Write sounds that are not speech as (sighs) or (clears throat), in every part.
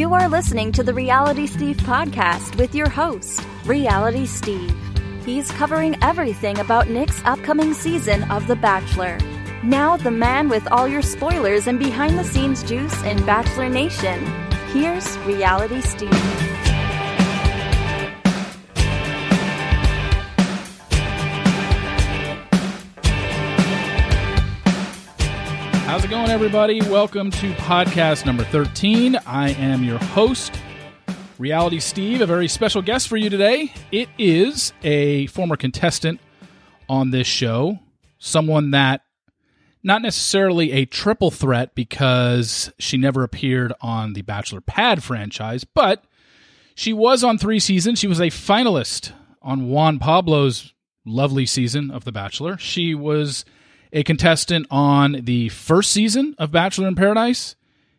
You are listening to the Reality Steve podcast with your host, Reality Steve. He's covering everything about Nick's upcoming season of The Bachelor. Now, the man with all your spoilers and behind the scenes juice in Bachelor Nation. Here's Reality Steve. How's it going, everybody? Welcome to podcast number 13. I am your host, Reality Steve, a very special guest for you today. It is a former contestant on this show, someone that not necessarily a triple threat because she never appeared on the Bachelor Pad franchise, but she was on three seasons. She was a finalist on Juan Pablo's lovely season of The Bachelor. She was a contestant on the first season of Bachelor in Paradise.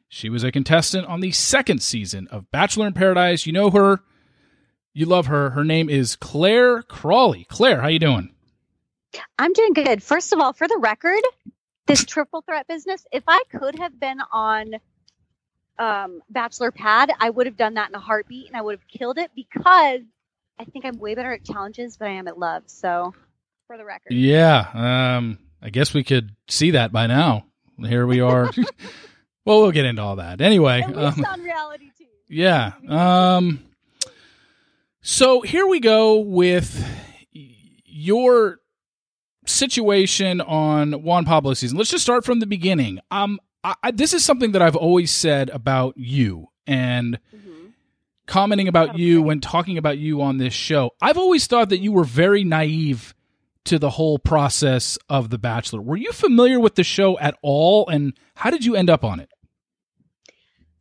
She was a contestant on the second season of Bachelor in Paradise. You know her. You love her. Her name is Clare Crawley. Clare, how you doing? I'm doing good. First of all, for the record, this (laughs) triple threat business, if I could have been on um, Bachelor Pad, I would have done that in a heartbeat and I would have killed it because I think I'm way better at challenges than I am at love. So, for the record. Yeah. Um, I guess we could see that by now. Here we are. (laughs) well, we'll get into all that. Anyway. Um, on reality too. Yeah. Um, so here we go with your situation on Juan Pablo season. Let's just start from the beginning. Um, I, I, this is something that I've always said about you and mm-hmm. commenting about you when talking about you on this show. I've always thought that you were very naive to the whole process of The Bachelor. Were you familiar with the show at all, and how did you end up on it?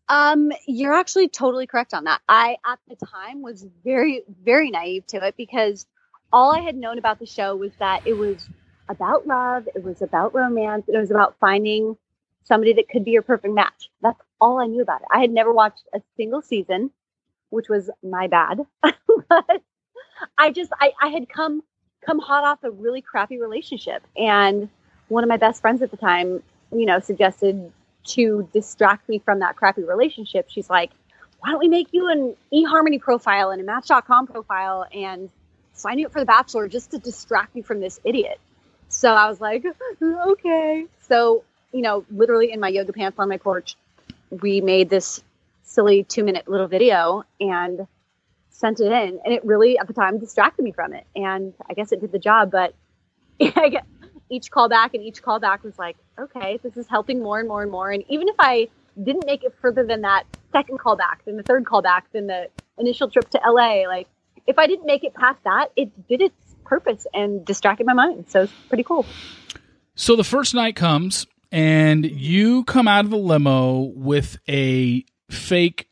Um, you're actually totally correct on that. I at the time was very, very naive to it because all I had known about the show was that it was about love, it was about romance, it was about finding somebody that could be your perfect match. That's all I knew about it. I had never watched a single season, which was my bad. (laughs) but I just I, I had come come hot off a really crappy relationship. And one of my best friends at the time, you know, suggested to distract me from that crappy relationship. She's like, why don't we make you an eHarmony profile and a Match.com profile and sign you up for The Bachelor just to distract me from this idiot? So I was like, (laughs) okay. So, you know, literally in my yoga pants on my porch, we made this silly two minute little video and sent it in and it really at the time distracted me from it. And i guess it did the job but (laughs) each callback and each callback was like okay this is helping more and more and more. And even if i didn't make it further than that second callback then the third callback then the initial trip to la like if i didn't make it past that it did its purpose and distracted my mind. So it's pretty cool. So the first night comes and you come out of the limo with a fake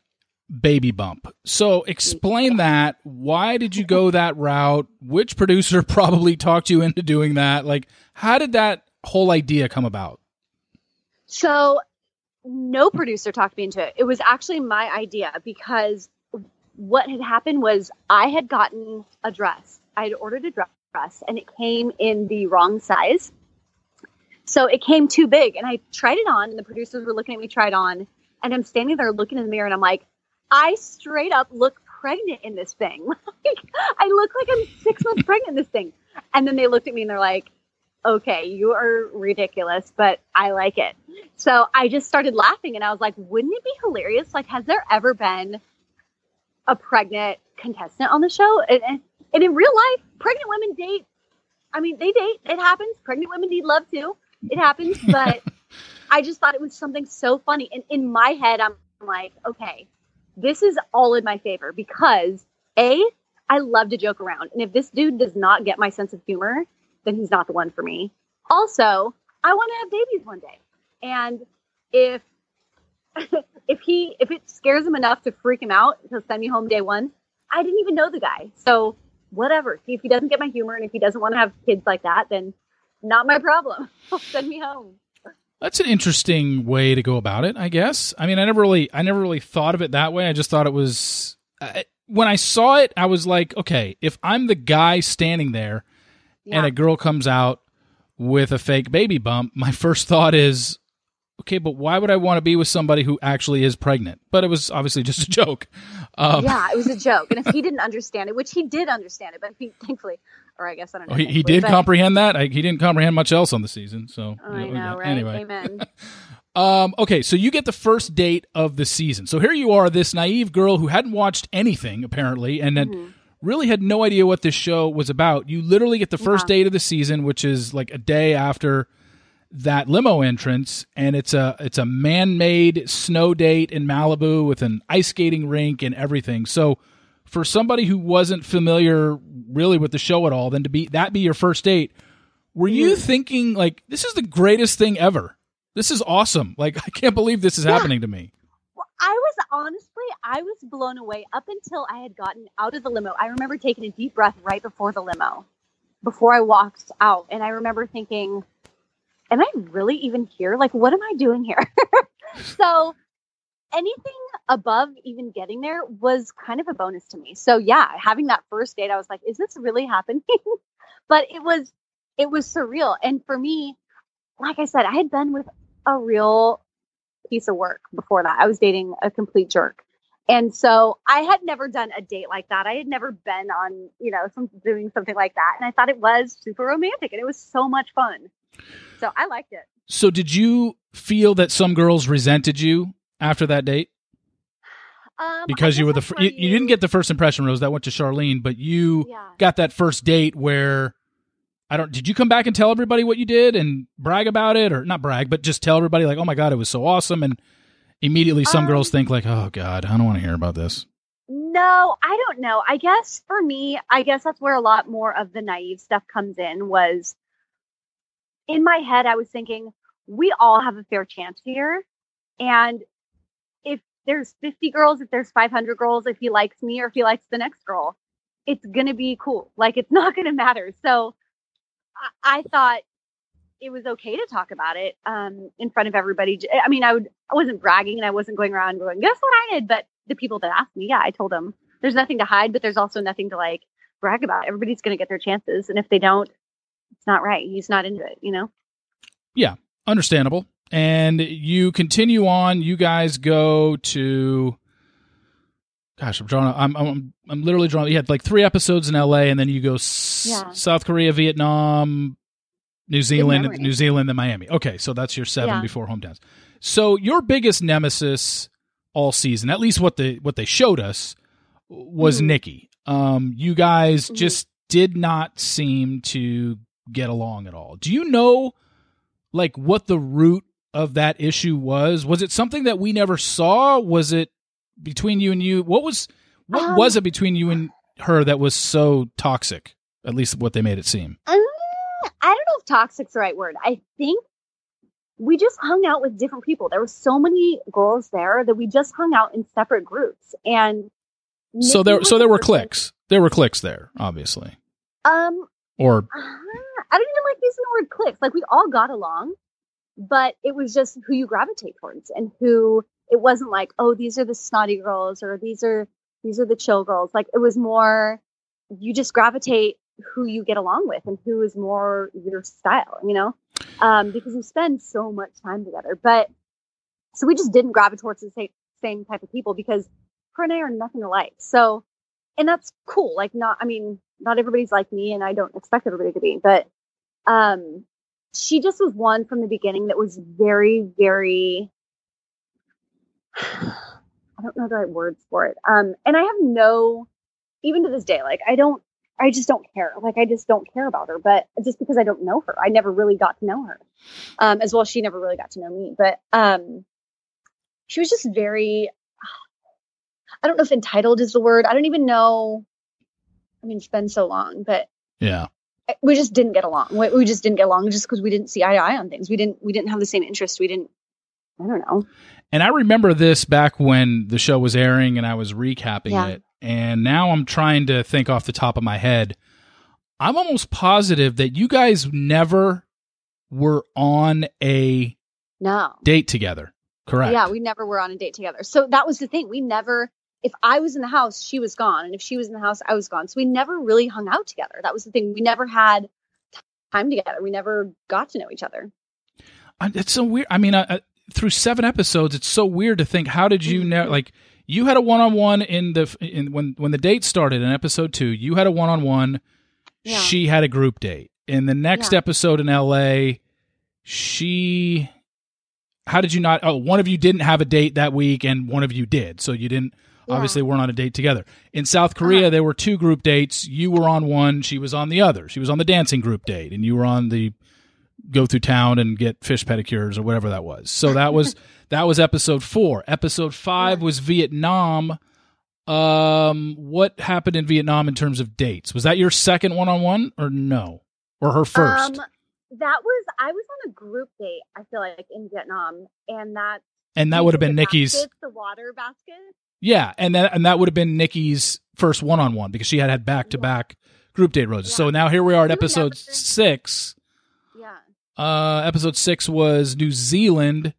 baby bump. So explain that. Why did you go that route? Which producer (laughs) probably talked you into doing that? Like, how did that whole idea come about? So, no producer talked me into it. It was actually my idea because what had happened was I had gotten a dress. I had ordered a dress and it came in the wrong size. So it came too big and I tried it on and the producers were looking at me tried on and I'm standing there looking in the mirror and I'm like, I straight up look pregnant in this thing. (laughs) Like I look like I'm six months pregnant in this thing. And then they looked at me and they're like, okay, you are ridiculous, but I like it. So I just started laughing and I was like, wouldn't it be hilarious? Like, has there ever been a pregnant contestant on the show? And, and, and in real life, pregnant women date. I mean, they date. It happens. Pregnant women need love too. It happens. But (laughs) I just thought it was something so funny. And in my head, I'm like, okay, this is all in my favor because A, I love to joke around. And if this dude does not get my sense of humor, then he's not the one for me. Also, I want to have babies one day. And if (laughs) if he if it scares him enough to freak him out, he'll send me home day one. I didn't even know the guy. So whatever. If he doesn't get my humor and if he doesn't want to have kids like that, then not my problem. (laughs) Send me home. That's an interesting way to go about it, I guess. I mean, I never really, I never really thought of it that way. I just thought it was uh, when I saw it, I was like, okay, if I'm the guy standing there, yeah. and a girl comes out with a fake baby bump, my (laughs) first thought is, okay, but why would I want to be with somebody who actually is pregnant? But it was obviously just a joke. (laughs) Um, yeah, it was a joke. And if he (laughs) didn't understand it, which he did understand it, but he thankfully, or I guess I don't know. he, he did but, comprehend that. I, he didn't comprehend much else on the season. So I know, right? Anyway, Amen. (laughs) Um, okay, so you get the first date of the season. So here you are, this naive girl who hadn't watched anything apparently, and had Mhm. really had no idea what this show was about. You literally get the first Yeah. date of the season, which is like a day after that limo entrance, and it's a it's a man made snow date in Malibu with an ice skating rink and everything. So for somebody who wasn't familiar really with the show at all, then to be that be your first date, were you Mhm. thinking like this is the greatest thing ever? This is awesome. Like (laughs) I can't believe this is Yeah. happening to me. Well, I was honestly, I was blown away up until I had gotten out of the limo. I remember taking a deep breath right before the limo, before I walked out. And I remember thinking, am I really even here? Like, what am I doing here? (laughs) so anything above even getting there was kind of a bonus to me. So yeah, having that first date, I was like, is this really happening? (laughs) but it was, it was surreal. And for me, like I said, I had been with a real piece of work before that. I was dating a complete jerk. And so I had never done a date like that. I had never been on, you know, some, doing something like that. And I thought it was super romantic and it was so much fun. So I liked it. So did you feel that some girls resented you after that date Um, because you were the I'll you, you didn't get the first impression rose that went to Sharleen, but you Yeah. got that first date where I don't did you come back and tell everybody what you did and brag about it or not brag but just tell everybody like oh my god it was so awesome and immediately some Um, girls think like oh god I don't want to hear about this. No, I don't know. I guess for me, I guess that's where a lot more of the naive stuff comes in was in my head I was thinking we all have a fair chance here and there's 50 girls, if there's 500 girls, if he likes me or if he likes the next girl, it's going to be cool. Like it's (laughs) not going to matter. So I, I thought it was okay to talk about it um, in front of everybody. I mean, I would, I wasn't bragging and I wasn't going around going, guess what I did? But the people that asked me, yeah, I told them there's nothing to hide, but there's also nothing to like brag about. Everybody's going to get their chances. And if they don't, it's not right. He's not into it, you know? Yeah. Understandable. And you continue on. You guys go to. Gosh, I'm drawing. I'm I'm I'm literally drawing. You had like three episodes in L.A. and then you go s- Yeah. South Korea, Vietnam, New Zealand. New Zealand, and Miami. Okay, so that's your seven Yeah. before hometowns. So your biggest nemesis all season, at least what they what they showed us, was Mhm. Nikki. Um, you guys Mhm. just did not seem to get along at all. Do you know, like, what the root of that issue was? Was it something that we never saw? Was it between you and you? What was what Um, was it between you and her that was so toxic? At least what they made it seem. Uh, I don't know if toxic's the right word. I think we just hung out with different people. There were so many girls there that we just hung out in separate groups. And so there, so there were clicks. There were clicks there, obviously, Um, or I don't even like using the word clicks. Like we all got along, but it was just who you gravitate towards and who it wasn't like, oh, these are the snotty girls or these are these are the chill girls. Like it was more you just gravitate who you get along with and who is more your style, you know? Um, because you spend so much time together. But so we just didn't gravitate towards the same same type of people because her and I are nothing alike. So and that's cool. Like not I mean, not everybody's like me and I don't expect everybody to be, but um she just was one from the beginning that was very, very I don't know the right words for it. Um and I have no even to this day, like I don't I just don't care. Like I just don't care about her. But just because I don't know her. I never really got to know her. Um as well she never really got to know me. But um she was just very I don't know if entitled is the word. I don't even know I mean, it's been so long, but yeah. We just didn't get along. We, we just didn't get along just because we didn't see eye to eye on things. We didn't we didn't have the same interest. We didn't. I don't know. And I remember this back when the show was airing and I was recapping Yeah. it. And now I'm trying to think off the top of my head. I'm almost positive that you guys never were on a No. date together. Correct. Yeah, we never were on a date together. So that was the thing. We never. If I was in the house, she was gone, and if she was in the house, I was gone. So we never really hung out together. That was the thing. We never had time together. We never got to know each other. It's so weird. I mean, I, I, through seven episodes, it's so weird to think how did you know? Mm-hmm. Like you had a one on one in the in when when the date started in episode two, you had a one on one. She had a group date. In the next Yeah. episode in L.A., she. How did you not? Oh, one of you didn't have a date that week, and one of you did. So you didn't Yeah. obviously weren't on a date together. In South Korea, Uh-huh. there were two group dates. You were on one, she was on the other. She was on the dancing group date, and you were on the go through town and get fish pedicures or whatever that was. So that was (laughs) that was episode four. Episode five was Vietnam. Um, what happened in Vietnam in terms of dates? Was that your second one on one or no, or her first? Um, that was I was on a group date. I feel like in Vietnam, and that and that would have been Nikki's. the water basket. Yeah, and that and that would have been Nikki's first one on one because she had had back to back group date roses. So now here we are at episode six. Yeah, Uh, episode six was New Zealand.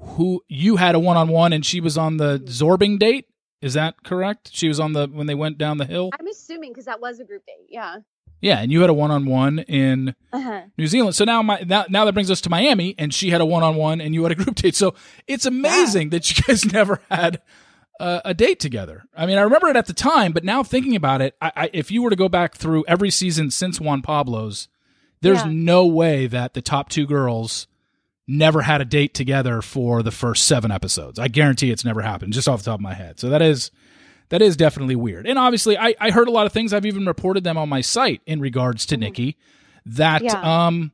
Who you had a one on one, and she was on the Zorbing date. Is that correct? She was on the when they went down the hill. I'm assuming because that was a group date. Yeah. Yeah, and you had a one on one in Uh-huh. New Zealand. So now my now, now that brings us to Miami, and she had a one on one, and you had a group date. So it's amazing that you guys (laughs) never had uh, a date together. I mean, I remember it at the time, but now thinking about it, I, I, if you were to go back through every season since Juan Pablo's, there's Yeah. no way that the top two girls never had a date together for the first seven episodes. I guarantee it's never happened, just off the top of my head. So that is that is definitely weird. And obviously, I, I heard a lot of things. I've even reported them on my site in regards to Nikki. That Yeah. um,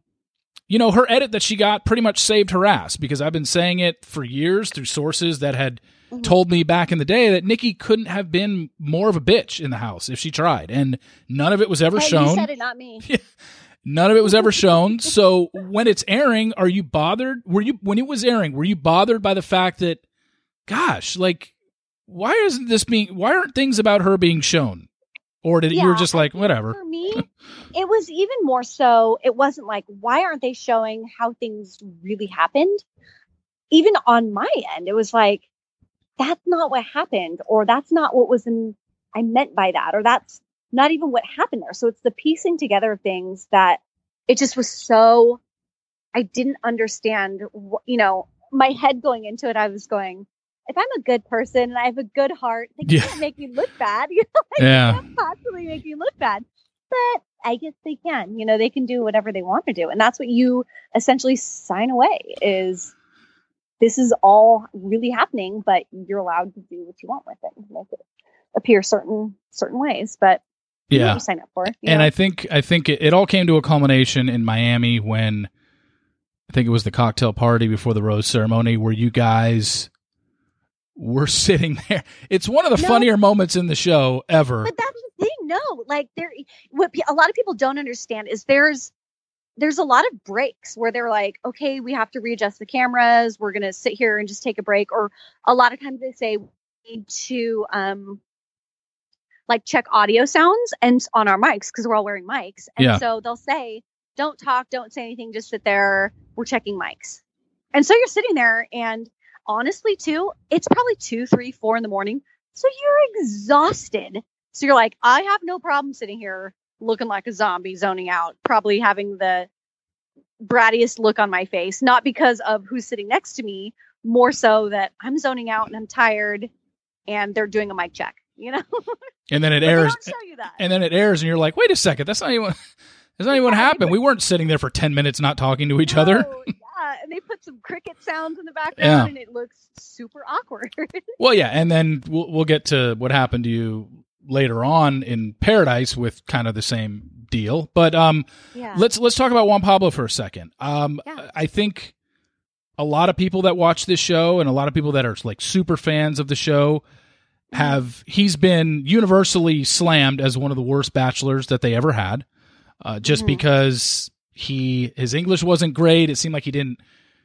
you know, her edit that she got pretty much saved her ass because I've been saying it for years through sources that had mm-hmm. told me back in the day that Nikki couldn't have been more of a bitch in the house if she tried, and none of it was ever Hey, shown. you said it, not me. (laughs) None of it was ever (laughs) shown. So when it's airing, are you bothered? Were you when it was airing? Were you bothered by the fact that, gosh, like, why isn't this being? Why aren't things about her being shown? Or did you were just like whatever? For me, it was even more so. It wasn't like, why aren't they showing how things really happened? Even on my end, it was like, that's not what happened, or that's not what was in. I meant by that, or that's not even what happened there. So it's the piecing together of things that it just was so. I didn't understand. You know, my head going into it, I was going. If I'm a good person and I have a good heart, they Yeah. can't make me look bad. (laughs) You know, like, Yeah. they can't possibly make me look bad. But I guess they can. You know, they can do whatever they want to do, and that's what you essentially sign away. Is this is all really happening, but you're allowed to do what you want with it, and make it appear certain certain ways. But you know what Yeah. you sign up for. and know? I think I think it, it all came to a culmination in Miami when I think it was the cocktail party before the rose ceremony where you guys were (laughs) sitting there. It's one of the No. funnier moments in the show ever. But that's the thing. No, like there, what a lot of people don't understand is there's there's a lot of breaks where they're like, okay, we have to readjust the cameras. We're gonna sit here and just take a break. Or a lot of times they say we need to um like check audio sounds and on our mics because we're all wearing mics. And Yeah. so they'll say, don't talk, don't say anything, just sit there. We're checking mics. And so you're sitting there and honestly too, it's probably two, three, four in the morning. So you're exhausted. So you're like, I have no problem sitting here looking like a zombie, zoning out, probably having the brattiest look on my face, not because of who's sitting next to me, more so that I'm zoning out and I'm tired and they're doing a mic check, you know? (laughs) and then it airs show you that. and then it airs and you're like, "Wait a second, that's not even that's not even what Yeah, happened. put- We weren't sitting there for 10 minutes not talking to each other." Yeah, and they put some cricket sounds in the background Yeah. and it looks super awkward. (laughs) Well, yeah, and then we'll we'll get to what happened to you later on in Paradise with kind of the same deal. But um yeah. let's let's talk about Juan Pablo for a second. Um, Yeah. I think a lot of people that watch this show and a lot of people that are like super fans of the show Mm-hmm. have he's been universally slammed as one of the worst bachelors that they ever had, uh, just Mhm. because he his English wasn't great. It seemed like he didn't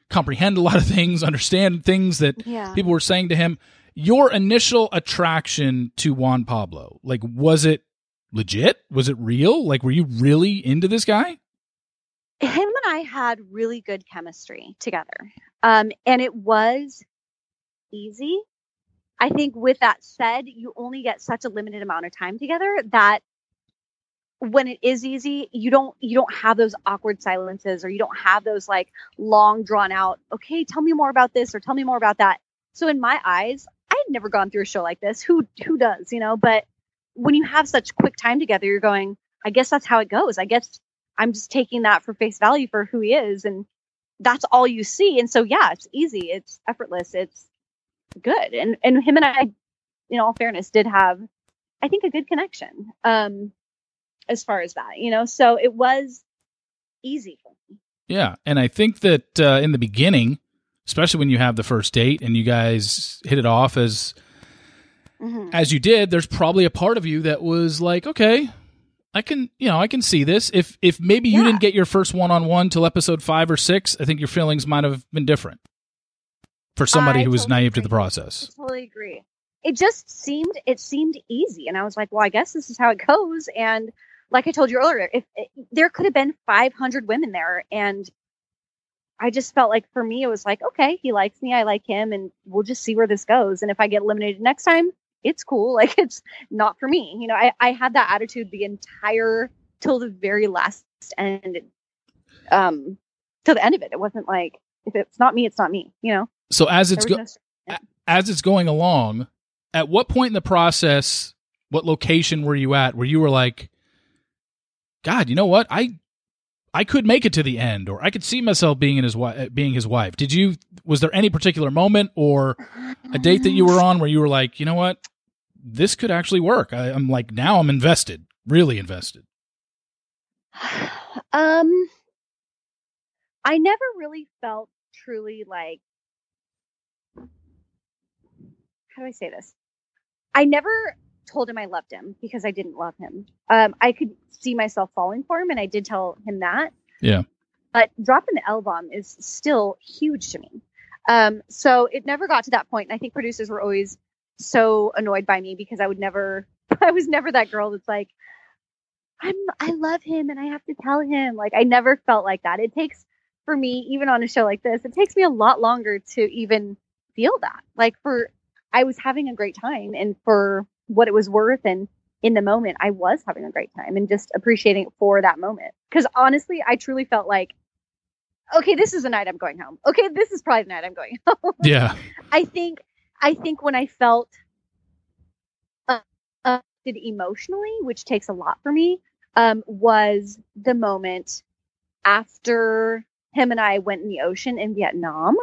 comprehend a lot of things, understand things that yeah. people were saying to him. Your initial attraction to Juan Pablo, like, was it legit? Was it real? Like, were you really into this guy? him and I had really good chemistry together. Um, and it was easy. I think with that said, you only get such a limited amount of time together that when it is easy, you don't you don't have those awkward silences or you don't have those like long drawn out, okay, tell me more about this or tell me more about that. So in my eyes, I had never gone through a show like this. Who who does, you know? But when you have such quick time together, you're going, I guess that's how it goes. I guess I'm just taking that for face value for who he is and that's all you see. And so yeah, it's easy, it's effortless, it's good. And and him and I, in all fairness, did have I think a good connection. Um as far as that, you know. So it was easy for me. Yeah, and I think that uh, in the beginning, especially when you have the first date and you guys hit it off as mm-hmm. as you did, there's probably a part of you that was like, okay, I can, you know, I can see this. If if maybe you yeah. didn't get your first one on one till episode five or six, I think your feelings might have been different for somebody I who was naive agree. to the process. I totally agree. It just seemed it seemed easy, and I was like, well, I guess this is how it goes, and like I told you earlier, if, if there could have been 500 women there, and I just felt like for me, it was like, okay, he likes me, I like him, and we'll just see where this goes. And if I get eliminated next time, it's cool. (laughs) Like it's not for me. You know, I, I had that attitude the entire till the very last end, um, till the end of it. It wasn't like if it's not me, it's not me. You know. So as it's go- no as it's going along, at what point in the process, what location were you at where you were like, God, you know what? I I could make it to the end, or I could see myself being in his wife, being his wife. Did you? Was there any particular moment or a date that you were on where you were like, you know what, this could actually work? I, I'm like, now I'm invested, really invested. (sighs) Um, I never really felt truly like. How do I say this? I never told him I loved him because I didn't love him. Um, I could see myself falling for him, and I did tell him that. Yeah. But dropping the L bomb is still huge to me. Um, so it never got to that point. And I think producers were always so annoyed by me because I would never, (laughs) I was never that girl that's like, I'm, I love him and I have to tell him. Like I never felt like that. It takes for me, even on a show like this, it takes me a lot longer to even feel that. Like for, I was having a great time and for what it was worth and in the moment I was having a great time and just appreciating it for that moment. Cause honestly, I truly felt like, okay, this is the night I'm going home. Okay, this is probably the night I'm going (laughs) home. Yeah. I think, I think when I felt uh, emotionally, which takes a lot for me, um, was the moment after him and I went in the ocean in Vietnam,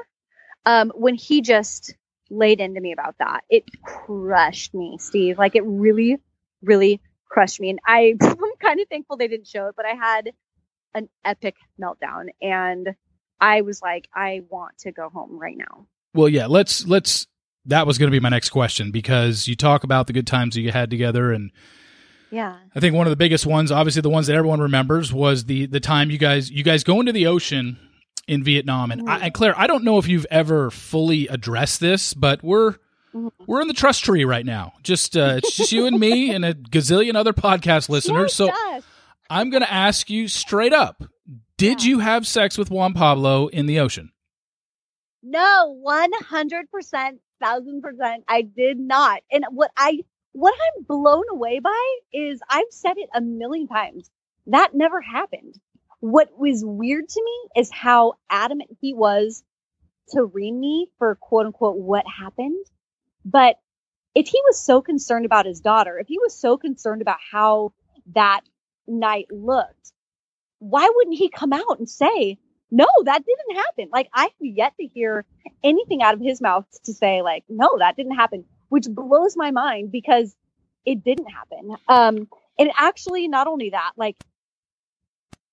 um, when he just laid into me about that. It crushed me, Steve. Like it really, really crushed me. And I, (laughs) I'm kind of thankful they didn't show it, but I had an epic meltdown and I was like, I want to go home right now. Well, yeah, let's, let's, that was going to be my next question because you talk about the good times that you had together and yeah. I think one of the biggest ones, obviously the ones that everyone remembers was the the time you guys you guys go into the ocean in Vietnam. And. I, and Clare, I don't know if you've ever fully addressed this, but we're mm-hmm. we're in the trust tree right now. Just uh, it's just you and me (laughs) and a gazillion other podcast listeners. so I'm going to ask you straight up: Did yeah. you have sex with Juan Pablo in the ocean? No, one hundred percent, thousand percent. I did not. And what I what I'm blown away by is I've said it a million times. That never happened. What was weird to me is how adamant he was to ream me for quote unquote what happened. But if he was so concerned about his daughter, if he was so concerned about how that night looked, why wouldn't he come out and say, no, that didn't happen? Like I have yet to hear anything out of his mouth to say like, no, that didn't happen, which blows my mind because it didn't happen. Um, and actually not only that, like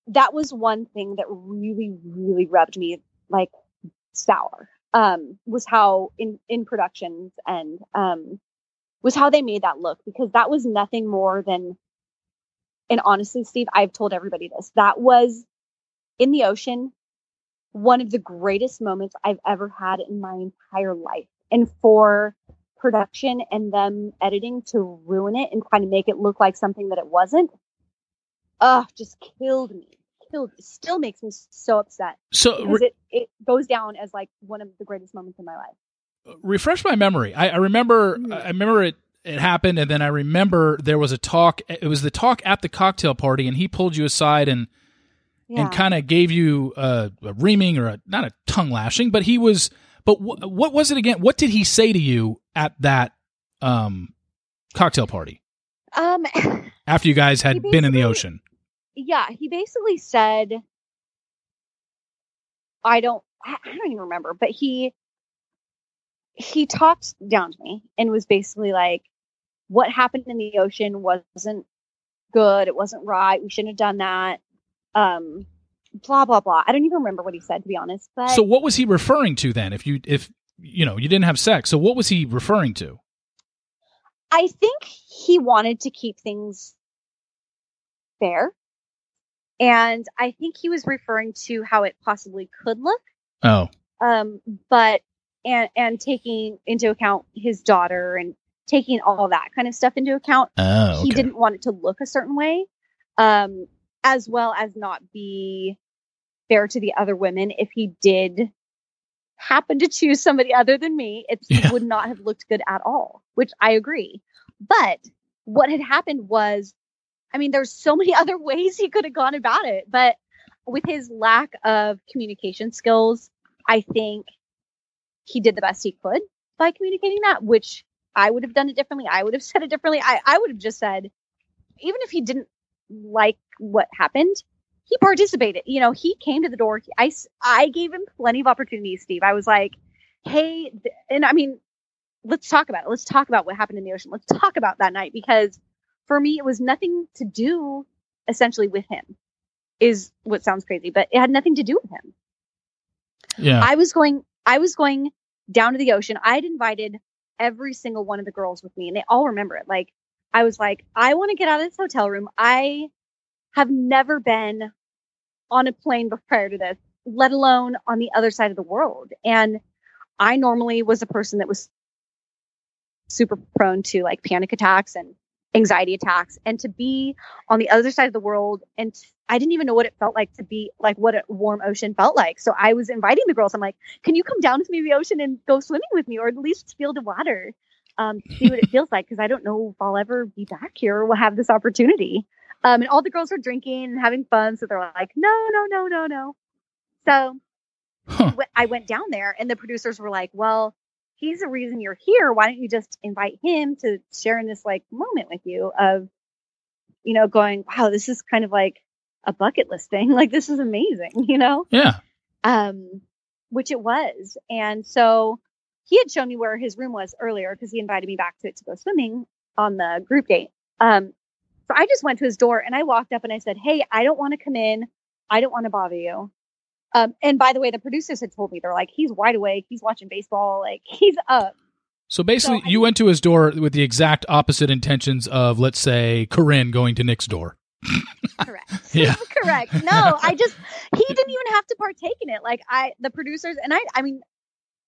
that was one thing that really, really rubbed me like sour. Um, was how in in productions and um, was how they made that look because that was nothing more than. And honestly, Steve, I've told everybody this. That was in the ocean, one of the greatest moments I've ever had in my entire life. And for production and them editing to ruin it and kind of make it look like something that it wasn't, uh, just killed me. Killed. Still makes me so upset. So re- it it goes down as like one of the greatest moments in my life. Refresh my memory. I, I remember. Mm-hmm. I remember it it happened, and then I remember there was a talk. It was the talk at the cocktail party, and he pulled you aside and Yeah. and kind of gave you a, a reaming or a, not a tongue lashing, but he was. But wh- what was it again? What did he say to you at that um, cocktail party um, (laughs) after you guys had been in the ocean? yeah, he basically said, I don't, I don't even remember, but he, he talked down to me and was basically like, what happened in the ocean wasn't good. It wasn't right. We shouldn't have done that. Um, blah, blah, blah. I don't even remember what he said, to be honest, but So what was he referring to then? If you if you know you didn't have sex, so what was he referring to? I think he wanted to keep things fair. And I think he was referring to how it possibly could look. Oh, um but and and taking into account his daughter and taking all that kind of stuff into account oh, he didn't want it to look a certain way um as well as not be fair to the other women if he did happen to choose somebody other than me it (laughs) Yeah. would not have looked good at all which i agree but what had happened was i mean there's so many (laughs) other ways he could have gone about it but with his lack of communication skills i think he did the best he could by communicating that which I would have done it differently. I would have (laughs) said it differently. I, I would have just said, even if he didn't like what happened, he participated. You know, he came to the door. I, I gave him plenty of opportunities, Steve. I was like, hey, and I mean, let's talk about it. Let's talk about what happened in the ocean. Let's talk about that night because for me, it was nothing to do essentially with him, is what sounds crazy, but it had nothing to do with him. yeah. I was going I was going down to the ocean. I had invited every single one of the girls with me and they all remember it. Like I was like, I want to get out of this hotel room. I have never been on a plane prior to this, let alone on the other side of the world. And I normally was a person that was super prone to like panic attacks and anxiety attacks and to be on the other side of the world and t- I didn't even know what it felt like to be like what a warm ocean felt like. So I was inviting the girls. I'm like, can you come down with me to the ocean and go swimming with me or at least feel the water? Um, see what it (laughs) feels like because I don't know if I'll ever be back here or will have this opportunity. Um, and all the girls are drinking and having fun. So they're like, no, no, no, no, no. So Huh. I went down there and the producers were like, well, he's the reason you're here. Why don't you just invite him to share in this like moment with you of, you know, going, wow, this is kind of like a bucket list thing. (laughs) Like this is amazing, you know? Yeah. Um, which it was. And so he had shown me where his room was earlier because he invited me back to it to go swimming on the group date. Um, so I just went to his door and I walked up and I said, Hey, I don't want to come in. I don't want to bother you. Um, and by the way, the producers had told me they're like, he's wide awake, he's watching baseball, like (laughs) he's up. So basically, So you went to his door with the exact opposite intentions of, let's say, Corinne going to Nick's door. Correct. (laughs) (laughs) Yeah. Correct. No, I just he didn't even have to partake in it. Like I the producers and I I mean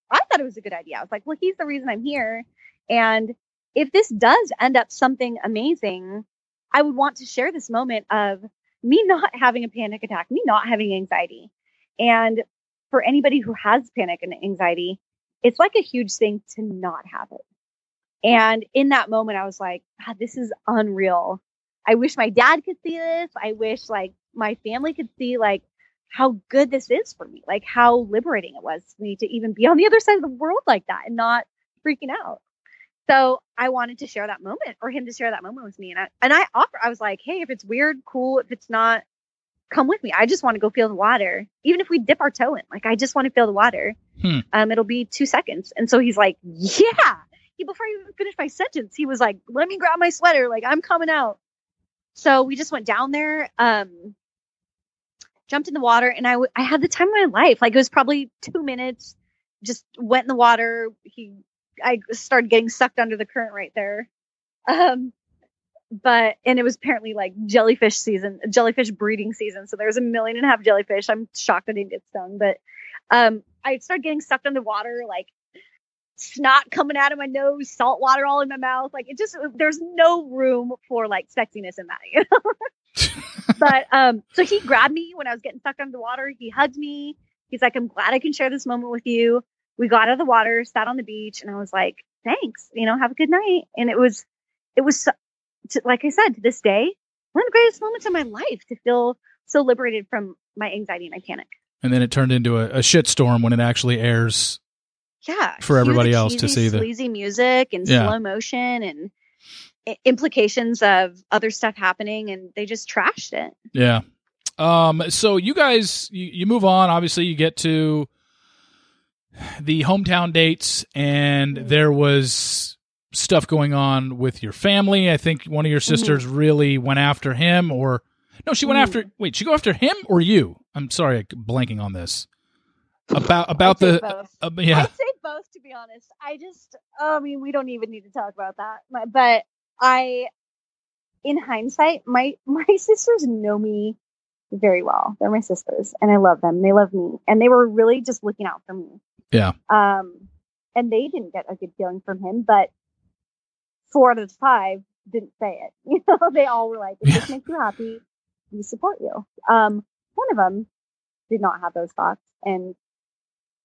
I thought it was a good idea. I was like, well, he's the reason I'm here. And if this does end up something amazing, I would want to share this moment of me not having a panic attack, me not having anxiety. And for anybody who has panic and anxiety, it's like a huge thing to not have it. And in that moment, I was like, God, this is unreal. I wish my dad could see this. I wish like my family could see like how good this is for me, like how liberating it was for me to even be on the other side of the world like that and not freaking out. So I wanted to share that moment or him to share that moment with me. And I, and I offer, I was like, Hey, if it's weird, cool. If it's not, come with me. I just want to go feel the water. Even if we dip our toe in, like, I just want to feel the water. Hmm. Um, it'll be two seconds. And so he's like, yeah. He, before I even finished my sentence, he was like, let me grab my sweater. Like, I'm coming out. So we just went down there, um, jumped in the water, and I, w- I had the time of my life. Like, it was probably two minutes, just went in the water. He, I started getting sucked under the current right there. Um, but, and it was apparently like jellyfish season, jellyfish breeding season. So there was a million and a half jellyfish. I'm shocked I didn't get stung, but, um, I started getting sucked under water, like snot coming out of my nose, salt water all in my mouth. Like it just, there's no room for like sexiness in that, you know? (laughs) but, um, so he grabbed me when I was getting sucked under the water. He hugged me. He's like, I'm glad I can share this moment with you. We got out of the water, sat on the beach, and I was like, thanks, you know, have a good night. And it was, it was, so, to, like I said, to this day, one of the greatest moments of my life to feel so liberated from my anxiety and my panic. And then it turned into a, a shitstorm when it actually airs. Yeah, for everybody else to see the sleazy music and yeah. slow motion and implications of other stuff happening, and they just trashed it. Yeah. Um. So you guys, you, you move on. Obviously, you get to the hometown dates, and there was stuff going on with your family. I think one of your mm-hmm. sisters mm-hmm. really went after him, or no, she went mm. after. Wait, she go after him or you? I'm sorry, I'm blanking on this. About (laughs) about the uh, yeah. I'd say both to be honest. I just, I mean, we don't even need to talk about that. But I, in hindsight, my (laughs) my sisters know me very well. They're my sisters, and I love them. They love me, and they were really just looking out for me. Yeah. Um, and they didn't get a good feeling from him, but four out of five didn't say it. (laughs) You know, they all were like, "If this makes you happy, we support you." Um, one of them did not have those thoughts, and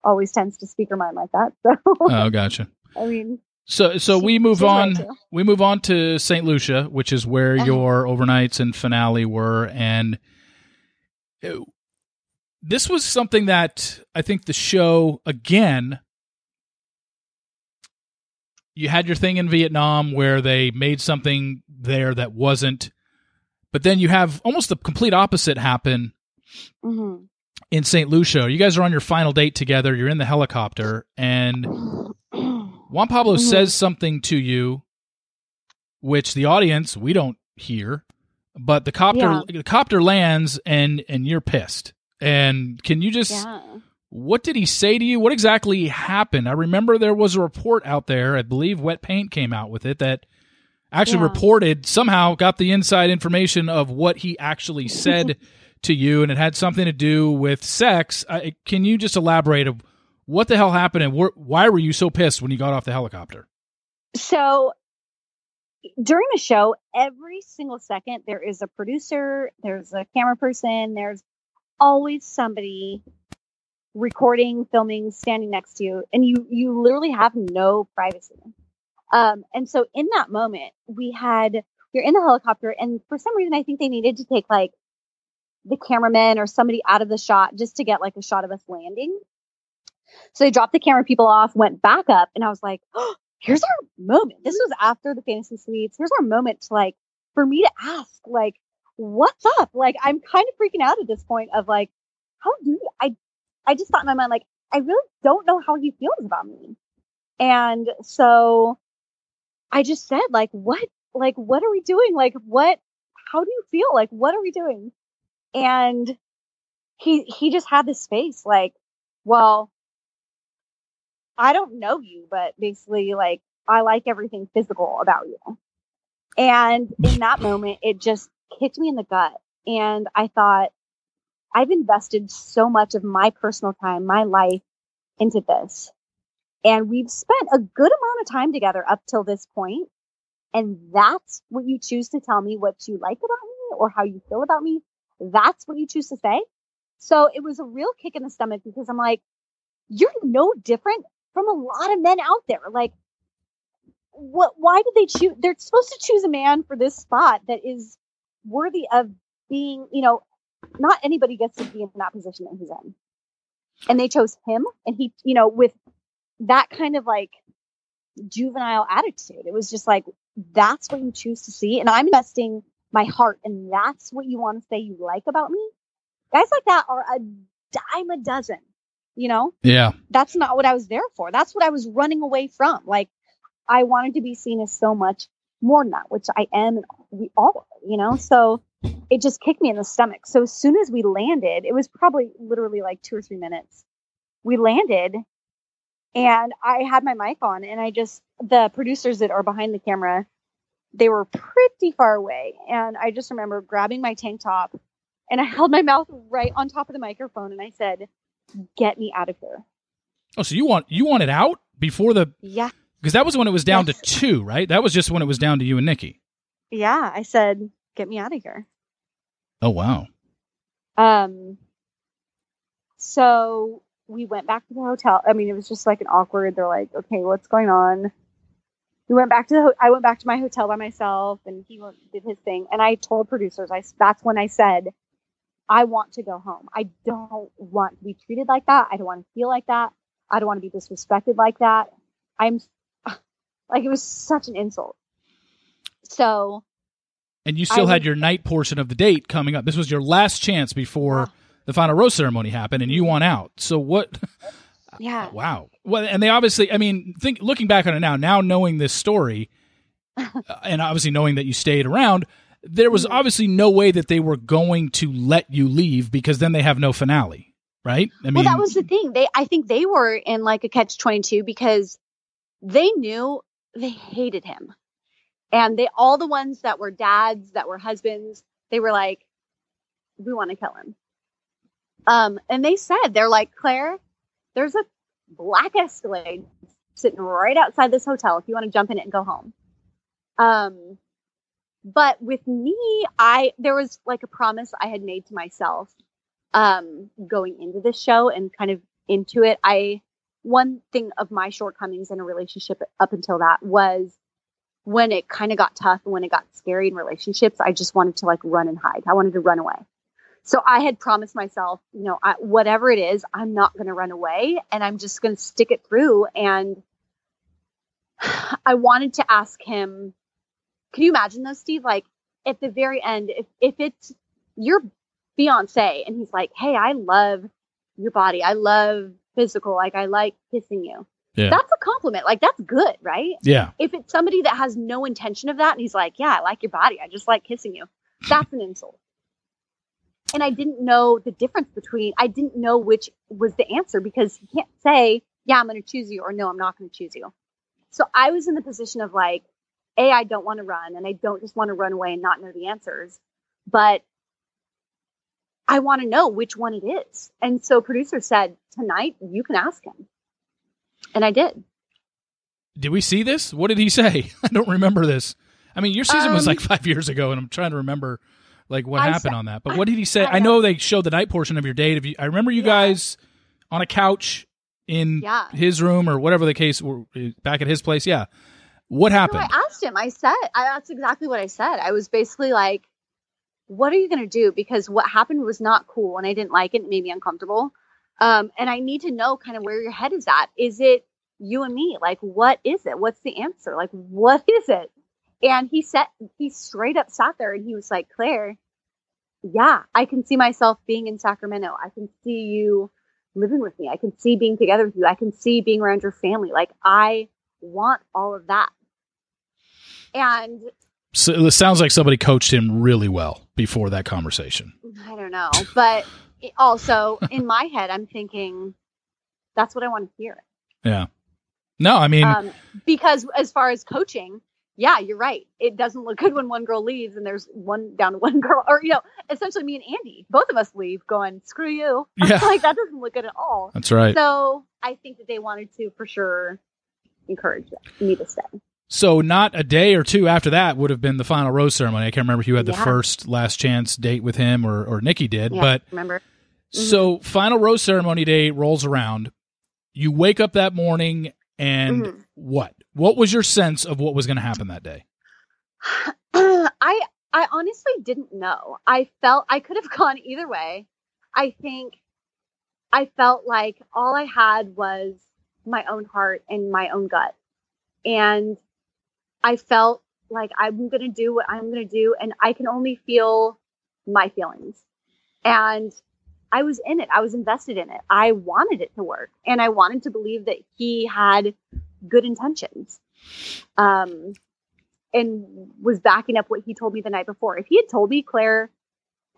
always tends to speak her mind like that. (laughs) So, oh, gotcha. I mean, so so she, we move on. Right we move on to St. Lucia, which is where uh-huh. your overnights and finale were, and it, this was something that I think the show again. You had your thing in Vietnam where they made something there that wasn't, but then you have almost the complete opposite happen mm-hmm. in St. Lucia. You guys are on your final date together. You're in the helicopter, and (coughs) Juan Pablo mm-hmm. says something to you, which the audience we don't hear, but the copter yeah. the copter lands and and you're pissed. And can you just yeah. what did he say to you? What exactly happened? I remember there was a report out there, I believe Wetpaint came out with it that actually yeah. reported somehow got the inside information of what he actually (laughs) said to you and it had something to do with sex. Uh, can you just elaborate of what the hell happened and wh- why were you so pissed when you got off the helicopter? So during the show, every single second there is a producer, there's a camera person, there's always somebody recording, filming, standing next to you, and you you literally have no privacy. Um, and so in that moment, we had you're in the helicopter, and for some reason, I think they needed to take like the cameraman or somebody out of the shot just to get like a shot of us landing. So they dropped the camera people off, went back up, and I was like, oh, (gasps) here's our moment. This was after the fantasy suites. Here's our moment to like for me to ask, like, what's up? Like, I'm kind of freaking out at this point of like, how do you, I, I just thought in my mind, like, I really don't know how he feels about me. And so I just said, like, what, like, what are we doing? Like, what, how do you feel? Like, what are we doing? And he, he just had this face like, well, I don't know you, but basically, like, I like everything physical about you. And in that moment, it just kicked me in the gut. And I thought, I've invested so much of my personal time, my life into this. And we've spent a good amount of time together up till this point. And that's what you choose to tell me what you like about me or how you feel about me. That's what you choose to say. So it was a real kick in the stomach because I'm like, you're no different from a lot of men out there. Like, what? Why did they choose? They're supposed to choose a man for this spot that is worthy of being, you know, not anybody gets to be in that position that he's in. And they chose him and he, you know, with that kind of like juvenile attitude. It was just like, that's what you choose to see. And I'm investing my heart and that's what you want to say you like about me. Guys like that are a dime a dozen, you know? Yeah. That's not what I was there for. That's what I was running away from. Like, I wanted to be seen as so much more than that, which I am and we all are, you know? So it just kicked me in the stomach. So as soon as we landed, it was probably literally like two or three minutes. We landed and I had my mic on and I just, the producers that are behind the camera, they were pretty far away. And I just remember grabbing my tank top and I (laughs) held my mouth right on top of the microphone and I said, get me out of here. Oh, so you want, you want it out before the, yeah. Because that was when it was down to two, right? That was just when it was down to you and Nikki. Yeah, I said, "Get me out of here." Oh wow. Um. So we went back to the hotel. I mean, it was just like an awkward. They're like, "Okay, what's going on?" we went back to the, ho- I went back to my hotel by myself and he went, did his thing. And I told producers, I that's when I said, I want to go home. I don't want to be treated like that. I don't want to feel like that. I don't want to be disrespected like that. I'm like, it was such an insult. So And you still I had your night portion of the date coming up. This was your last chance before the final rose ceremony happened, and you won out. So what? (laughs) yeah, (laughs) Wow. Well, and they obviously, I mean, think looking back on it now, now knowing this story, (laughs) uh, and obviously knowing that you stayed around, there was Mhm. obviously no way that they were going to let you leave because then they have no finale, right? I mean, well, that was the thing. They, I think they were in like a catch twenty two because they knew they hated him, and they all the ones that were dads, that were husbands, they were like, we want to kill him. Um, and they said they're like Clare, there's a black Escalade sitting right outside this hotel. If you want to jump in it and go home. Um, but with me, I there was like a promise I had made to myself um, going into this show and kind of into it. I one thing of my shortcomings in a relationship up until that was when it kind of got tough and when it got scary in relationships, I just wanted to like run and hide. I wanted to run away. So I had promised myself, you know, I, whatever it is, I'm not going to run away and I'm just going to stick it through. And I wanted to ask him, can you imagine though, Steve? Like at the very end, if, if it's your fiance and he's like, Hey, I love your body. I love physical. Like I like kissing you. Yeah. That's a compliment. Like that's good, right? yeah, If it's somebody that has no intention of that and he's like, Yeah, I like your body. I just like kissing you. That's an insult. And I didn't know the difference between, I didn't know which was the answer because you can't say, Yeah, I'm going to choose you or no, I'm not going to choose you. So I was in the position of like, A, I don't want to run and I don't just want to run away and not know the answers, but I want to know which one it is. And so producer said, Tonight you can ask him. And I did. Did we see this? What did he say? (laughs) I don't remember this. I mean, your season was Um, like five years ago, and I'm trying to remember like what I happened sa- on that. But what did he say? I I know they showed the night portion of your date. If you, I remember you Yeah. guys on a couch in Yeah. his room or whatever the case, were back at his place. Yeah. What No, happened? I asked him. I said, I, that's exactly what I said. I was basically like, what are you going to do? Because what happened was not cool and I didn't like it. It made me uncomfortable. Um, and I need to know kind of where your head is at. Is it you and me? Like, what is it? What's the answer? Like, what (laughs) is it? And he said, he straight up sat there and he was like, Clare, yeah, I can see myself being in Sacramento. I can see you living with me. I can see being together with you. I can see being around your family. Like, I want all of that. And so it sounds like somebody coached him really well before that conversation. I don't know, but also in my head, I'm thinking that's what I want to hear. Yeah. No, I mean, Um, because as far as coaching, yeah, you're right. It doesn't look good when one girl leaves and there's one down to one girl, or you know, essentially me and Andi, both of us leave, going screw you. Yeah. like that doesn't look good at all. that's right. So I think that they wanted to for sure encourage me to stay. So not a day or two after that would have been the final rose ceremony. I can't remember if you had the Yeah. first last chance date with him or or Nikki did, Yeah, but remember? so final rose ceremony day rolls around. You wake up that morning and Mhm. what? What was your sense of what was going to happen that day? (clears throat) I I honestly didn't know. I felt I could have (laughs) gone either way. I think I felt like all I had was my own heart and my own gut. And I felt like I'm going to do what I'm going to do and I can only feel my feelings. And I was in it. I was invested in it. I wanted it to work and I wanted to believe that he had good intentions. Um and was backing up what he told me the night before. If he had told me, Clare,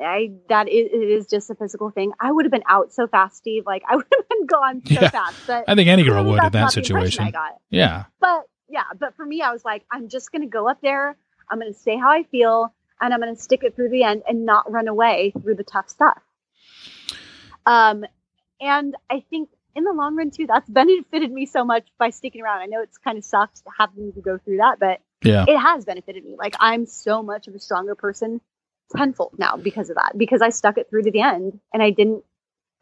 I that is, it is just a physical thing, I would have been out so fast, Steve. Like I would have (laughs) been gone so Yeah. fast. But I think any girl would in that not the impression situation. Yeah. But yeah, but for me, I was like, I'm just gonna go up there. I'm gonna say how I feel, and I'm gonna stick it through the end and not run away through the tough stuff. Um, and I think in the long run too, that's benefited me so much by sticking around. I know it's kind of sucked having to go through that, but Yeah. it has benefited me. Like I'm so much of a stronger person tenfold now because of that. Because I stuck it through to the end and I didn't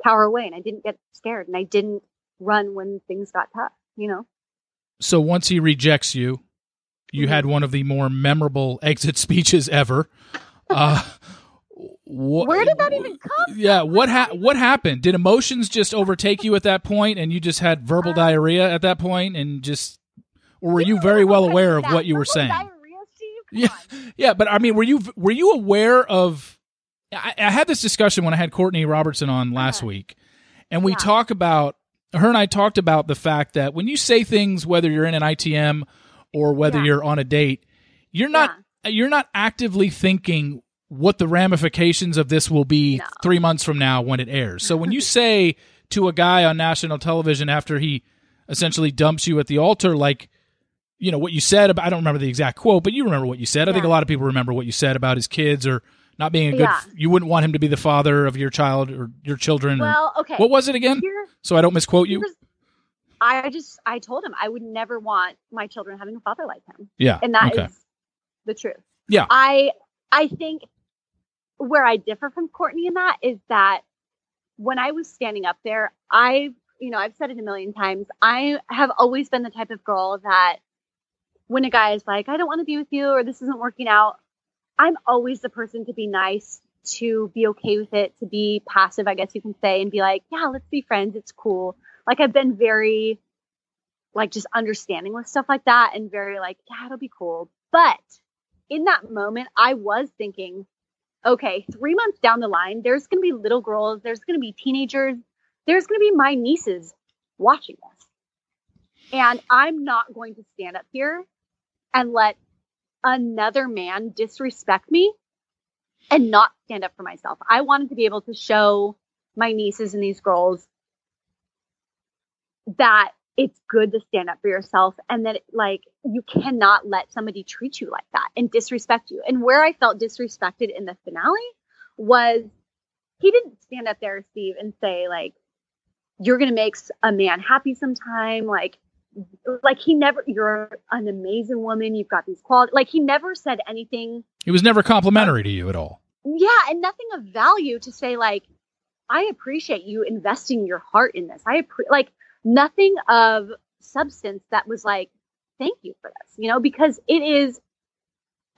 cower away and I didn't get scared and I didn't run when things got tough, you know? So once he rejects you, You had one of the more memorable exit (laughs) speeches ever. Uh, wh- Where did that even come? Yeah, what ha- what happened? Did emotions just overtake you at that point, and you just had verbal Uh, diarrhea at that point, and just, or were you very well aware of what you were saying? Diarrhea? Yeah, (laughs) yeah, but I mean, were you were you aware of? I, I had this discussion when I had Courtney Robertson on last Uh-huh. week, and we Yeah. talk about her and I talked about the fact that when you say things, whether you're in an ITM or whether Yeah. you're on a date, you're not you're not actively thinking what the ramifications of this will be No. three months from now when it airs. So when you (laughs) say to a guy on national television after he essentially dumps you at the altar, like you know what you said about I don't remember the exact quote, but you remember what you said. I think a lot of people remember what you said about his kids or not being a good. Yeah. You wouldn't want him to be the father of your child or your children. Well, okay. what was it again? Here- So I don't misquote you. I just I told him I would never want my children having a father like him. Yeah. and that is okay. the truth. Yeah. I I think where I differ from Courtney in that is that when I was standing up there, I you know I've said it a million times. I have always been the type of girl that when a guy is like, I don't want to be with you or this isn't working out, I'm always the person to be nice, to be okay with it, to be passive, I guess you can say, and be like, yeah, let's be friends. It's cool. Like I've been very like just understanding with stuff like that and very like, yeah, it'll be cool. But in that moment, I was thinking, okay, three months down the line, there's going to be little girls, there's going to be teenagers, there's going to be my nieces watching this. And I'm not going to stand up here and let another man disrespect me and not stand up for myself. I wanted to be able to show my nieces and these girls that it's good to stand up for yourself and that like you cannot let somebody treat you like that and disrespect you. And where I felt disrespected in the finale was he didn't stand up there, Steve, and say like, "You're gonna make a man happy sometime." Like, like he never. You're an amazing woman. You've got these qualities. Like he never said anything. It was never complimentary to you at all. Yeah, and nothing of value to say like, "I appreciate you investing your heart in this." I appre- like nothing of substance that was like, "Thank you for this," you know, because it is.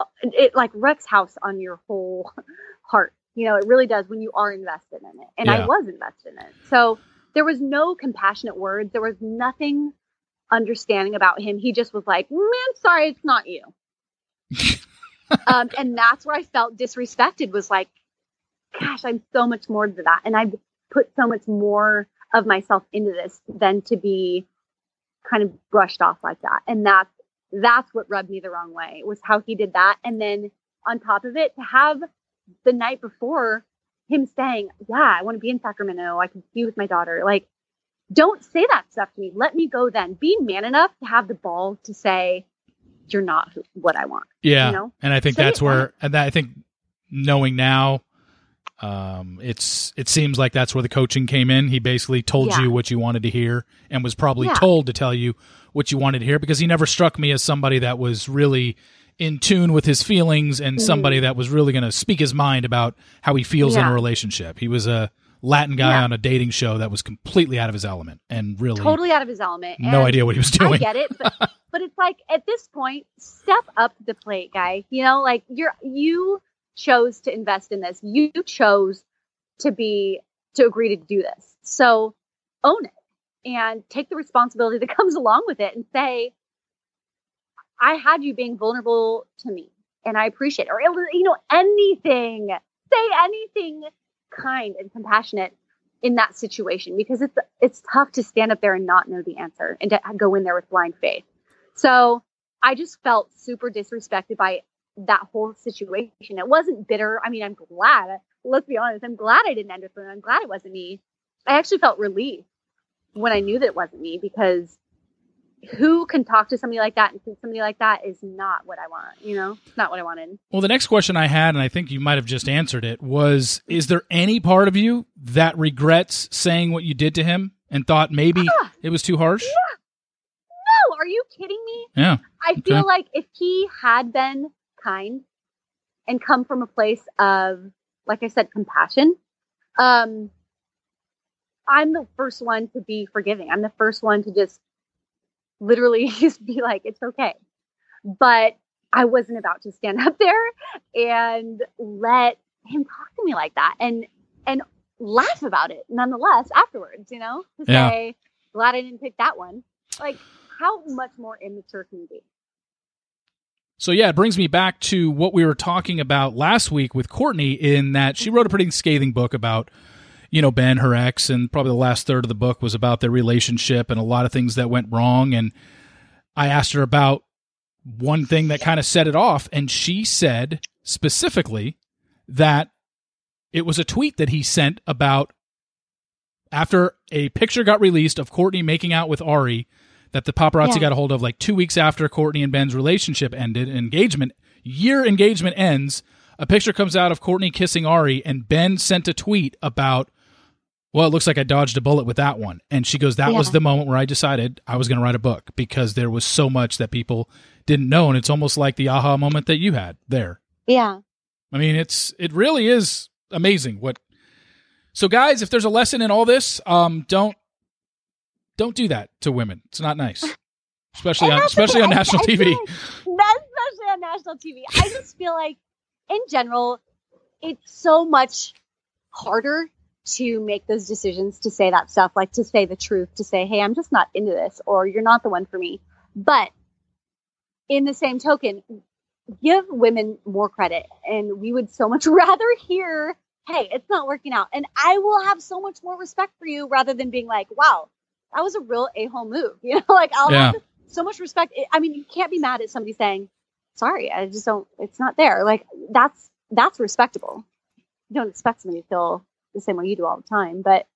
Uh, it like wrecks house on your whole (laughs) heart. You know, it really does when you are invested in it. And Yeah. I was invested in it. So there was no compassionate words. There was nothing understanding about him. He just was like, man, sorry, it's not you. (laughs) um, and that's where I felt disrespected was like, gosh, I'm so much more than that. And I've put so much more of myself into this than to be kind of brushed off like that. And that's, that's what rubbed me the wrong way was how he did that. And then on top of it, to have the night before him saying, yeah, I want to be in Sacramento. I can be with my daughter. Like, don't say that stuff to me. Let me go then. Be man enough to have the ball to say, you're not who- what I want. Yeah, You know? and I think Say that's where, right? and that, I think knowing now, um, it's it seems like that's where the coaching came in. He basically told Yeah. you what you wanted to hear, and was probably Yeah. told to tell you what you wanted to hear because he never struck me as somebody that was really in tune with his feelings and somebody that was really going to speak his mind about how he feels in Mm-hmm. A relationship. He was a Latin guy Yeah. on a dating show that was completely out of his element and really Totally out of his element. no And idea what he was doing. I get it, but (laughs) but it's like at this point, step up the plate, guy. You know, like you're you chose to invest in this. You chose to be to agree to do this. So own it and take the responsibility that (laughs) comes along with it and say, I had you being vulnerable to me and I appreciate it. Or you know, anything. Say anything kind and compassionate in that situation because it's it's tough to stand up there and not know the answer and to go in there with blind faith. So I just felt super disrespected by that whole situation. It wasn't bitter. I mean, I'm glad. Let's be honest. I'm glad I didn't end up with. I'm glad it wasn't me. I actually felt relief when I knew that it wasn't me because who can talk to somebody like that and think somebody like that is not what I want. You know, it's not what I wanted. Well, the next question I had, and I think you might have just answered it, was Is there any part of you that regrets saying what you did to him and thought maybe Ah. it was too harsh? No, are you kidding me? Yeah. I Okay. feel like if he had been kind and come from a place of, like I said, compassion, um, I'm the first one to be forgiving. I'm the first one to just literally (laughs) just be like, it's okay. But I wasn't about to stand up there and let him talk to me like that and and laugh about it nonetheless afterwards, you know? To Yeah. say, glad I didn't pick that one. Like, how much more immature can you be? So yeah, it brings me back to what we were talking about last week with Courtney in that she wrote a pretty scathing book about you know Ben her ex and probably the last third of the book was about their relationship and a lot of things that went wrong and I asked her about one thing that kind of set it off and she said specifically that it was a tweet that he sent about after a picture got released of Courtney making out with Ari that the paparazzi Yeah. got a hold of like two weeks after Courtney and Ben's relationship ended, engagement, year engagement ends. A picture comes out of Courtney kissing Ari, and Ben sent a tweet about, well, it looks like I dodged a bullet with that one. And she goes, that was the moment where I decided I was going to write a book because there was so much that people didn't know. And it's almost like the aha moment that you had there. Yeah. I mean, it's it really is amazing what. So, guys, if there's a lesson in all this, um, don't don't do that to women. It's not nice, (laughs) especially on especially on I- national I TV. Not especially on national TV. I just feel like, in general, it's so much harder to make those decisions to say that stuff, like to say the truth, to say, hey, I'm just not into this, or you're not the one for me. But in the same token, give women more credit. And we would so much (laughs) rather hear, hey, it's not working out. And I will have so much more respect for you rather than being like, wow, that was a real a hole move. (laughs) You know, like I'll Yeah. have so much respect. I mean, you can't be mad at somebody saying, sorry, I just don't, it's not there. Like that's, that's respectable. You don't expect somebody to feel the same way you do all the time, but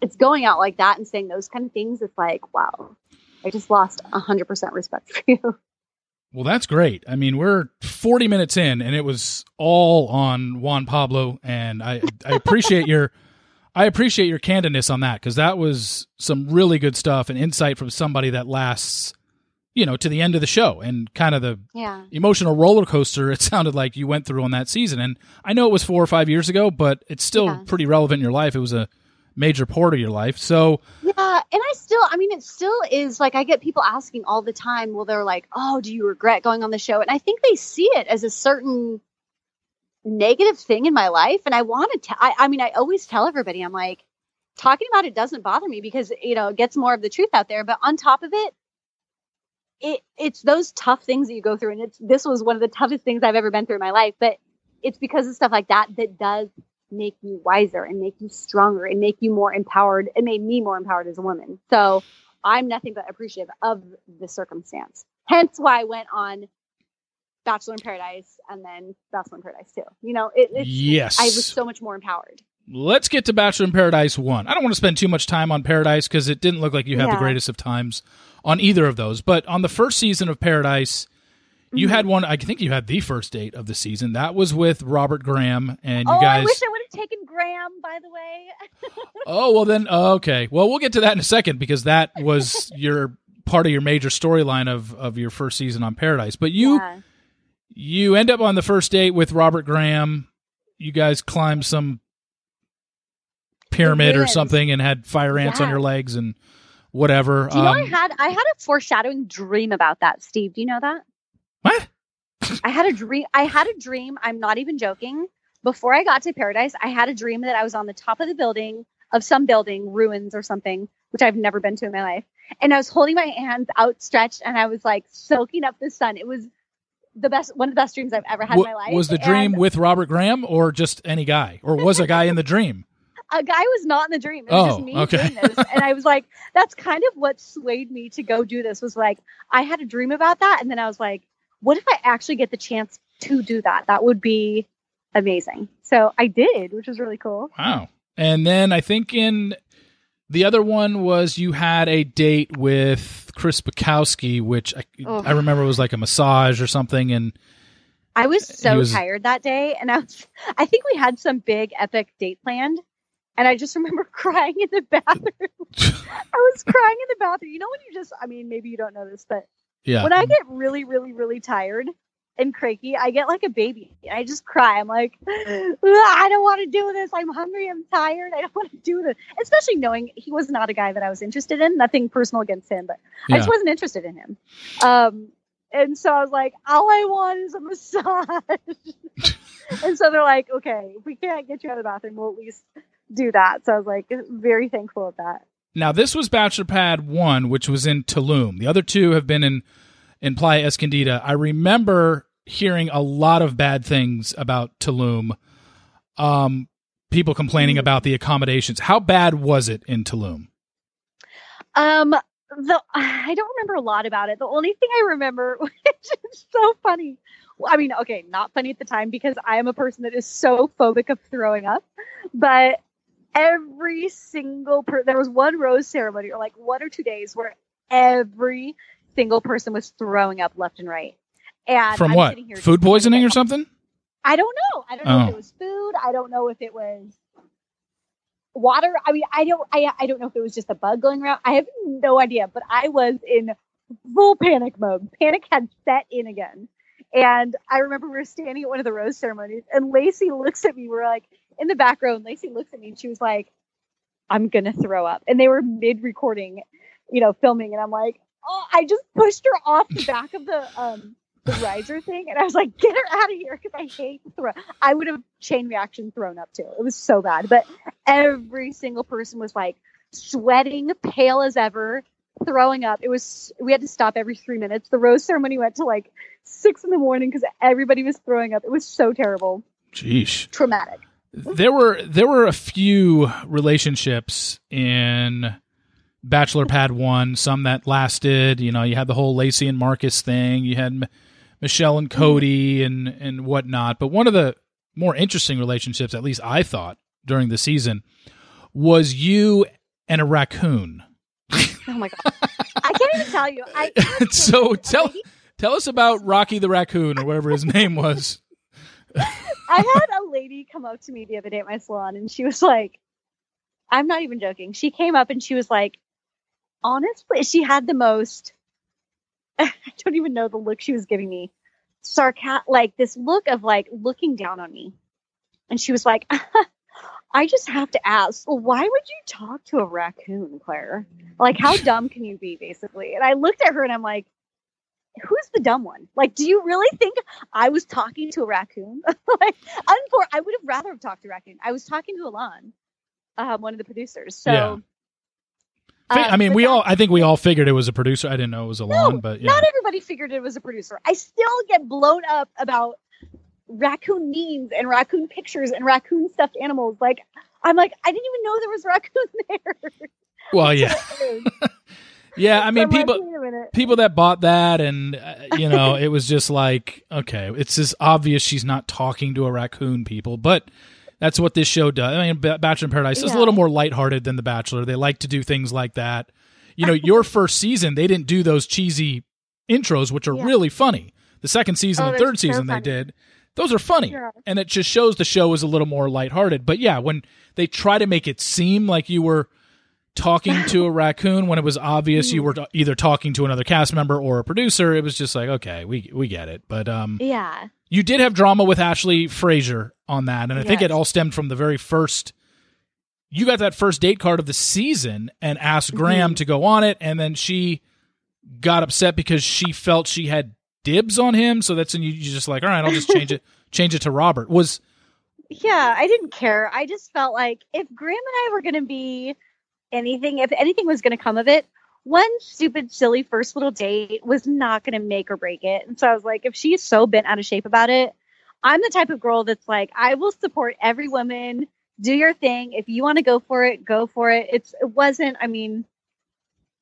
it's going out like that and saying those kind of things. It's like, wow, I just lost a hundred percent respect for you. (laughs) Well, that's great. I mean, we're 40 minutes in, and it was all on Juan Pablo, and I I appreciate your I appreciate your candidness on that because that was some really good stuff and insight from somebody that lasts, you know, to the end of the show and kind of the Yeah. emotional roller coaster it (laughs) sounded like you went through on that season. And I know it was four or five years ago, but it's still Yeah. pretty relevant in your life. It was a major part of your life. So Yeah, and I still, I mean, it still is like I get people asking all the time. Well, they're like, "Oh, do you regret going on the show?" And I think they see it as a certain negative thing in my life, and I want to. T- I, I mean, I always tell everybody, I'm like, talking about it doesn't bother me because you know it gets more of the truth out there. But on top of it, it it's those tough things that you go through, and it's this was one of the toughest things I've ever been through in my life. But it's because of stuff like that that does make you wiser and make you stronger and make you more empowered. It made me more empowered as a woman. So I'm nothing but appreciative of the circumstance. Hence why I went on Bachelor in Paradise and then Bachelor in Paradise too. You know, it, it's, yes, I was so much more empowered. Let's get to Bachelor in Paradise one. I don't want to spend too much time on Paradise because it didn't look like you had the greatest of times on either of those. But on the first season of Paradise, you Mhm. had one. I think you had the first date of the season. That was with Robert Graham, and you oh, guys. I wish I would have taken Graham, by the way. (laughs) Oh well, then oh, okay. Well, we'll get to that in a second because that was (laughs) your part of your major storyline of of your first season on Paradise. But you Yeah. you end up on the first date with Robert Graham. You guys climb some pyramid or something and had fire ants on your legs and whatever. Do you know I Um, had I had a foreshadowing dream about that, Steve. Do you know that? what? I had a dream. I had a dream. I'm not even joking. Before I got to paradise, I had a dream that I was on the top of the building of some building, ruins or something, which I've never been to in my life. And I was holding my hands outstretched and I was like soaking up the sun. It was the best, one of the best dreams I've ever had Wa- in my life. was the dream And with Robert Graham or just any guy, or was a guy in the dream? A guy was not in the dream. It was Oh, just me okay. doing this. And I was like, (laughs) that's kind of what swayed me to go do this was like, I had a dream about that. And then I was like, what if I actually get the chance to do that? That would be amazing. So I did, which was really cool. Wow. And then I think in the other one was you had a date with Chris Bukowski, which I, Ugh. I remember was like a massage or something. And I was so was- tired that day. And I was, (laughs) I think we had some big epic date planned. And I just remember (laughs) crying in the bathroom. (laughs) I was crying in the bathroom. You know, when you just, I mean, maybe you don't know this, but yeah, when I get really, really, really tired and cranky, I get like a baby. I just cry. I'm like, (gasps) I don't want to do this. I'm hungry. I'm tired. I don't (laughs) want to do this. Especially knowing he was not a guy that I was interested in. Nothing personal against him, but I just wasn't interested in him. Um, And so I was like, all I want is a massage. and so they're like, okay, if we can't get you out of the bathroom, we'll at least do that. So I was like, very thankful of that. Now this was Bachelor Pad one, which was in Tulum. The other two have been in in Playa Escondida. I remember hearing a lot of bad things about Tulum. Um, people complaining Mm. about the accommodations. How bad was it in Tulum? Um, the I don't remember a lot about it. The only thing I remember, (laughs) which is so funny. I mean, okay, not funny at the time because I am a person that is so phobic of throwing up. But every single per there was one rose ceremony or like one or two days where every single person was throwing up left and right. And From I'm what? here Food poisoning or something? I don't know. I don't know if Oh. it was food. I don't know if it was water. I mean, I don't. I I don't know if it was just a bug going around. I have no idea. But I was in full panic mode. Panic had set in again. And I remember we were standing at one of the rose ceremonies, and Lacey looks at me. We're like in the background, Lacey looks at me, and she was like, "I'm gonna throw up." And they were mid recording, you know, filming, and I'm like, "Oh!" I just pushed her off the back of the um the riser thing, and I was like, "Get her out of here!" Because I hate throw. I would have chain reaction thrown up too. It was so bad. But every single person was like sweating, pale as ever, throwing up. It was. We had to stop every three minutes. The rose ceremony went to like six in the morning because everybody was throwing up. It was so terrible, Jeesh. traumatic. There were there were a few relationships in Bachelor Pad One. Some that lasted. You know, you had the whole Lacey and Marcus thing. You had M- Michelle and Cody and and whatnot. But one of the more interesting relationships, at least I thought during the season, was you and a raccoon. Oh my god, I can't even tell you. I (laughs) so tell tell us about Rocky the raccoon or whatever his name was. I had a lady come up to me the other day at my salon and she was like, I'm not even joking. She came up and she was like, honestly, she had the most, (laughs) I don't even know the look she was giving me. Sarcastic, like this look of like looking down on me. And she was like, (laughs) I just have to ask, why would you talk to a raccoon, Clare? Like, how (laughs) dumb can you be, basically? And I looked at her and I'm like, who's the dumb one? Like, do you really think I was talking to a raccoon? (laughs) like, unfor- I would have rather have talked to a raccoon. I was talking to Alon, um, one of the producers. So, Yeah. uh, I mean, we that- all I think we all figured it was a producer. I didn't know it was Alon, no, but yeah. not everybody figured it was a producer. I still get blown up about raccoon memes and raccoon pictures and raccoon stuffed animals. Like, I'm like, I didn't even know there was raccoon (laughs) there. well, yeah. (laughs) Yeah, I mean, people wait a minute. people that bought that, and uh, you know, (laughs) it was just like, okay, it's just obvious she's not talking to a raccoon. People, but that's what this show does. I mean, Bachelor in Paradise is a little more lighthearted than The Bachelor. They like to do things like that. You know, your first season, they didn't do those cheesy intros, which are Yeah. really funny. The second season Oh, and third so season, they did. Those are funny. Yeah. And it just shows the show is a little more lighthearted. But yeah, when they try to make it seem like you were talking to a (laughs) raccoon when it was obvious you were t- either talking to another cast member or a producer, it was just like, okay, we we get it. But um Yeah. you did have drama with Ashley Frazier on that, and I think it all stemmed from the very first you got that first date card of the season and asked Graham Mhm. to go on it, and then she got upset because she felt she had dibs on him. So that's when you you just like, all right, I'll just change it, (laughs) change it to Robert. Was Yeah, I didn't care. I just felt like if Graham and I were going to be anything, if anything was going to come of it, one stupid, silly first little date was not going to make or break it. And so I was like, if she's so bent out of shape about it, I'm the type of girl that's like, I will support every woman. Do your thing. If you want to go for it, go for it. It's it wasn't. I mean,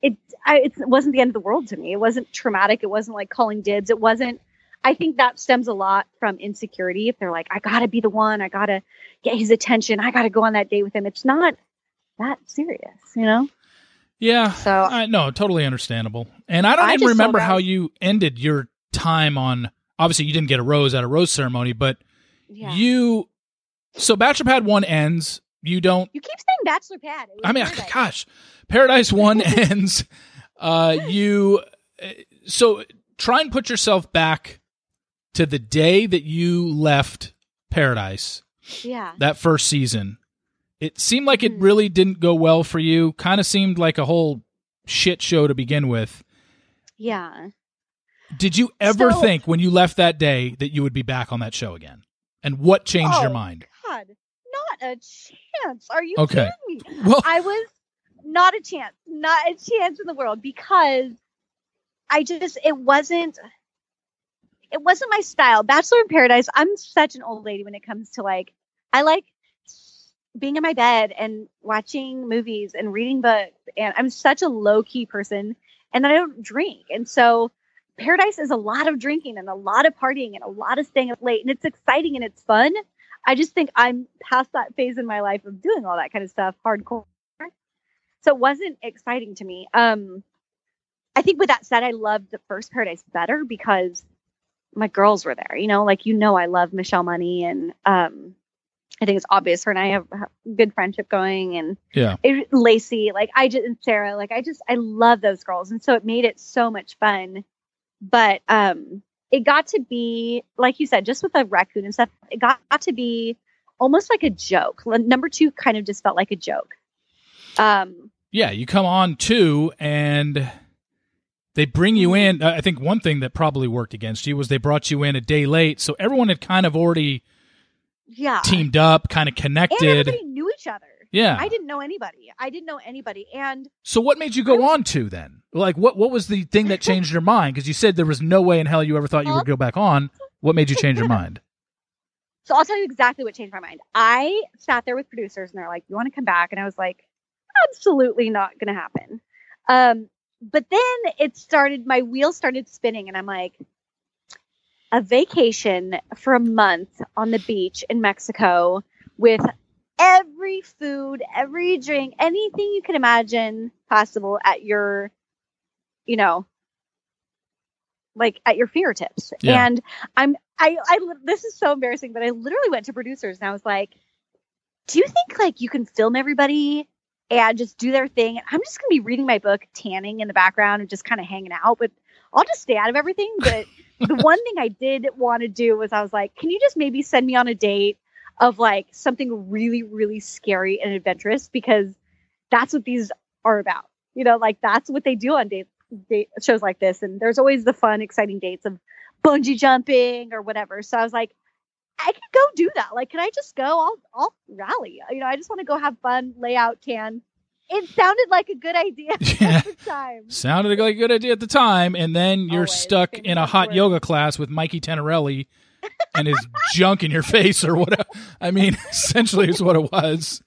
it I, it wasn't the end of the world to me. It wasn't traumatic. It wasn't like calling dibs. It wasn't. I think that stems a lot from insecurity. If they're like, I gotta be the one, I gotta get his attention, I gotta go on that date with him. It's not that serious, you know? yeah, So I no, totally understandable. And I don't I even remember how you ended your time on. Obviously, you didn't get a rose at a rose ceremony, but yeah. you. So Bachelor Pad one ends. You don't. You keep saying bachelor pad. I mean, (laughs) paradise. gosh, Paradise (laughs) one ends. Uh, you. uh, So try and put yourself back to the day that you left Paradise. Yeah. that first season. It seemed like it Mhm. really didn't go well for you. Kind of seemed like a whole shit show to begin with. Yeah. Did you ever So- think when you left that day that you would be back on that show again? And what changed your Oh, mind? God, not a chance. Are you Okay. kidding me? Well, I was not a chance, not a chance in the world because I just it wasn't it wasn't my style. Bachelor in Paradise, I'm such an old lady when it comes to like I like being in my bed and watching movies and reading books and I'm such a low key person and I don't drink. And so Paradise is a lot of drinking and a lot of partying and a lot of staying up late and it's exciting and it's fun. I just think I'm past that phase in my life of doing all that kind of stuff hardcore. So it wasn't exciting to me. Um I think with that said, I loved the first Paradise better because my girls were there. You know, like you know I love Michelle Money and um I think it's obvious her and I have good friendship going and yeah. it, Lacey, like I just and Sarah, like I just I love those girls, and so it made it so much fun. But um, it got to be like you said, just with the raccoon and stuff, it got, got to be almost like a joke. Number two kind of just felt like a joke. Um, Yeah, you come on too, and they bring you in. I think one thing that probably worked against you was they brought you in a day late, so everyone had kind of already yeah, teamed up, kind of and connected. everybody knew each other. Yeah. I didn't know anybody. I didn't know anybody, and So what made you go on to then? Like what what was the thing that (laughs) changed your mind? Because you said there was no way in hell you ever thought you would go back on. What made you change your (laughs) mind? So I'll tell you exactly what changed my mind. I sat there with producers and they're like, "You want to come back?" And I was like, "Absolutely not going to happen." Um, but then it started. My wheels started spinning, and I'm like, "A vacation for a month on the beach in Mexico with every food, every drink, anything you can imagine possible at your, you know." like at your fingertips Yeah. and i'm I, I this is so embarrassing, but I literally went to producers and I was like, "Do you think like you can film everybody and just do their thing? I'm just gonna be reading my book, tanning in the background, and just kind of hanging out. But I'll just stay out of everything." But the (laughs) one thing I did want to do was I was like, "Can you just maybe send me on a date of like something really, really scary and adventurous because that's what these are about. You know, like that's what they do on date, date shows like this. And there's always the fun, exciting dates of bungee jumping or whatever. So I was like, I could go do that. Like, can I just go? I'll I'll rally. You know, I just want to go have fun, lay out, tan. It sounded like a good idea (laughs) Yeah. at the time. Sounded like a good idea at the time, and then you're Always. stuck Things in a hot work. yoga class with Mikey Tenerelli and his (laughs) junk in your face or whatever. I mean, (laughs) essentially is what it was.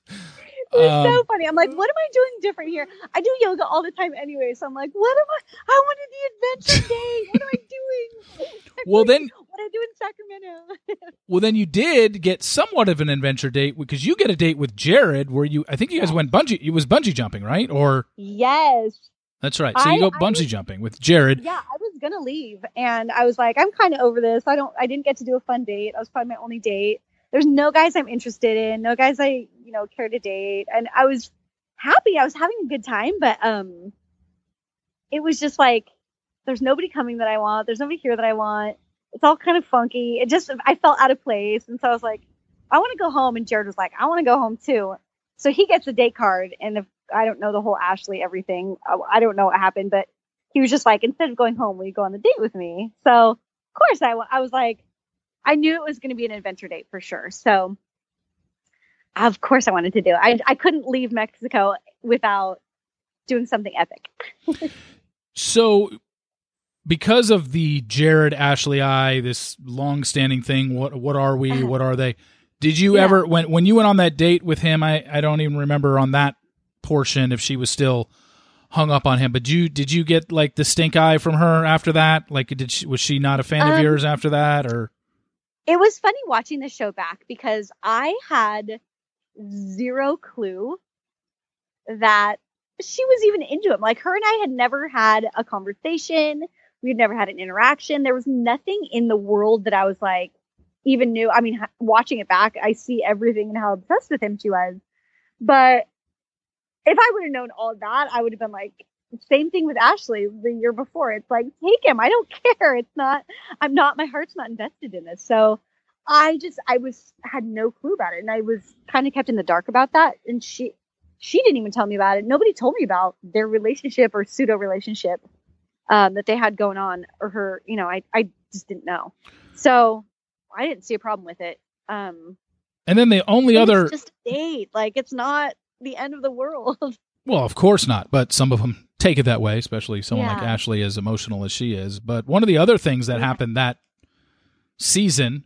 It was Um, so funny. I'm like, what am I doing different here? I do yoga all the time anyway. So I'm like, what am I? I wanted the adventure day. What am I doing? Well, then- what I do in Sacramento. (laughs) Well, then you did get somewhat of an adventure date because you get a date with Jared where you, I think you guys went bungee, it was bungee jumping, right? Or yes. that's right. So you go bungee was- jumping with Jared. Yeah, I was gonna leave, and I was like, I'm kind of over this. I don't. I didn't get to do a fun date. I was probably my only date. There's no guys I'm interested in. No guys I you know care to date, and I was happy. I was having a good time, but um, it was just like there's nobody coming that I want. There's nobody here that I want. It's all kind of funky. It just I felt out of place, and so I was like, I want to go home. And Jared was like, I want to go home too. So he gets a date card, and if I don't know the whole Ashley everything, I, I don't know what happened, but he was just like, instead of going home, will you go on the date with me? So of course I, I was like, I knew it was going to be an adventure date for sure. So of course I wanted to do it. I, I couldn't leave Mexico without doing something epic. (laughs) So because of the Jared Ashley I, this long standing thing, what what are we? Uh-huh. What are they? Did you Yeah. ever when when you went on that date with him, I, I don't even remember on that portion if she was still hung up on him, but you did you get like the stink eye from her after that? Like did she was she not a fan of Um, yours after that or It was funny watching the show back because I had zero clue that she was even into him. Like her and I had never had a conversation. We had never had an interaction. There was nothing in the world that I was like even knew. I mean, watching it back, I see everything and how obsessed with him she was. But if I would have known all that, I would have been like, same thing with Ashley the year before. It's like, take him. I don't (laughs) care. It's not, I'm not, my heart's not invested in this. So I just, I was, had no clue about it. And I was kind of kept in the dark about that. And she, she didn't even tell me about it. Nobody told me about their relationship or pseudo relationship. Um, that they had going on, or her, you know, I I just didn't know. So I didn't see a problem with it. Um, And then the only other it's just a date, like it's not the end of the world. (laughs) Well, of course not, but some of them take it that way, especially someone like Ashley, as emotional as she is. But one of the other things that Yeah. happened that season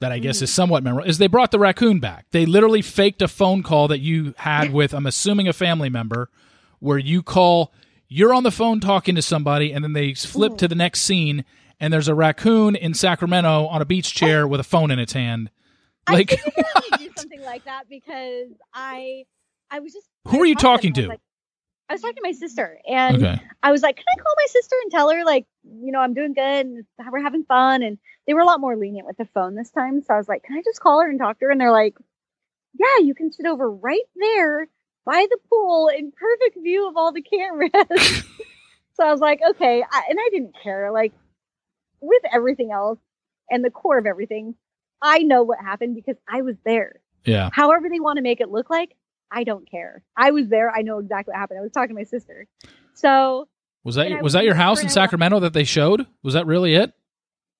that I guess Mhm. is somewhat memorable is they brought the raccoon back. They literally faked a phone call that you had (laughs) with, I'm assuming, a family member, where you call, you're on the phone talking to somebody, and then they flip to the next scene, and there's a raccoon in Sacramento on a beach oh. chair with a phone in its hand. Like, I figured do (laughs) something like that because I I was just Who are you talking to to? I was like- I was talking to my sister and okay. I was like, Can I call my sister and tell her like, you know, I'm doing good and we're having fun and they were a lot more lenient with the phone this time. So I was like, Can I just call her and talk to her? And they're like, Yeah, you can sit over right there by the pool in perfect view of all the cameras. (laughs) so I was like, okay. I, and I didn't care. Like with everything else and the core of everything, I know what happened because I was there. Yeah. However they want to make it look like, I don't care. I was there. I know exactly what happened. I was talking to my sister. So Was that was that your house in. Sacramento that they showed? Was that really it?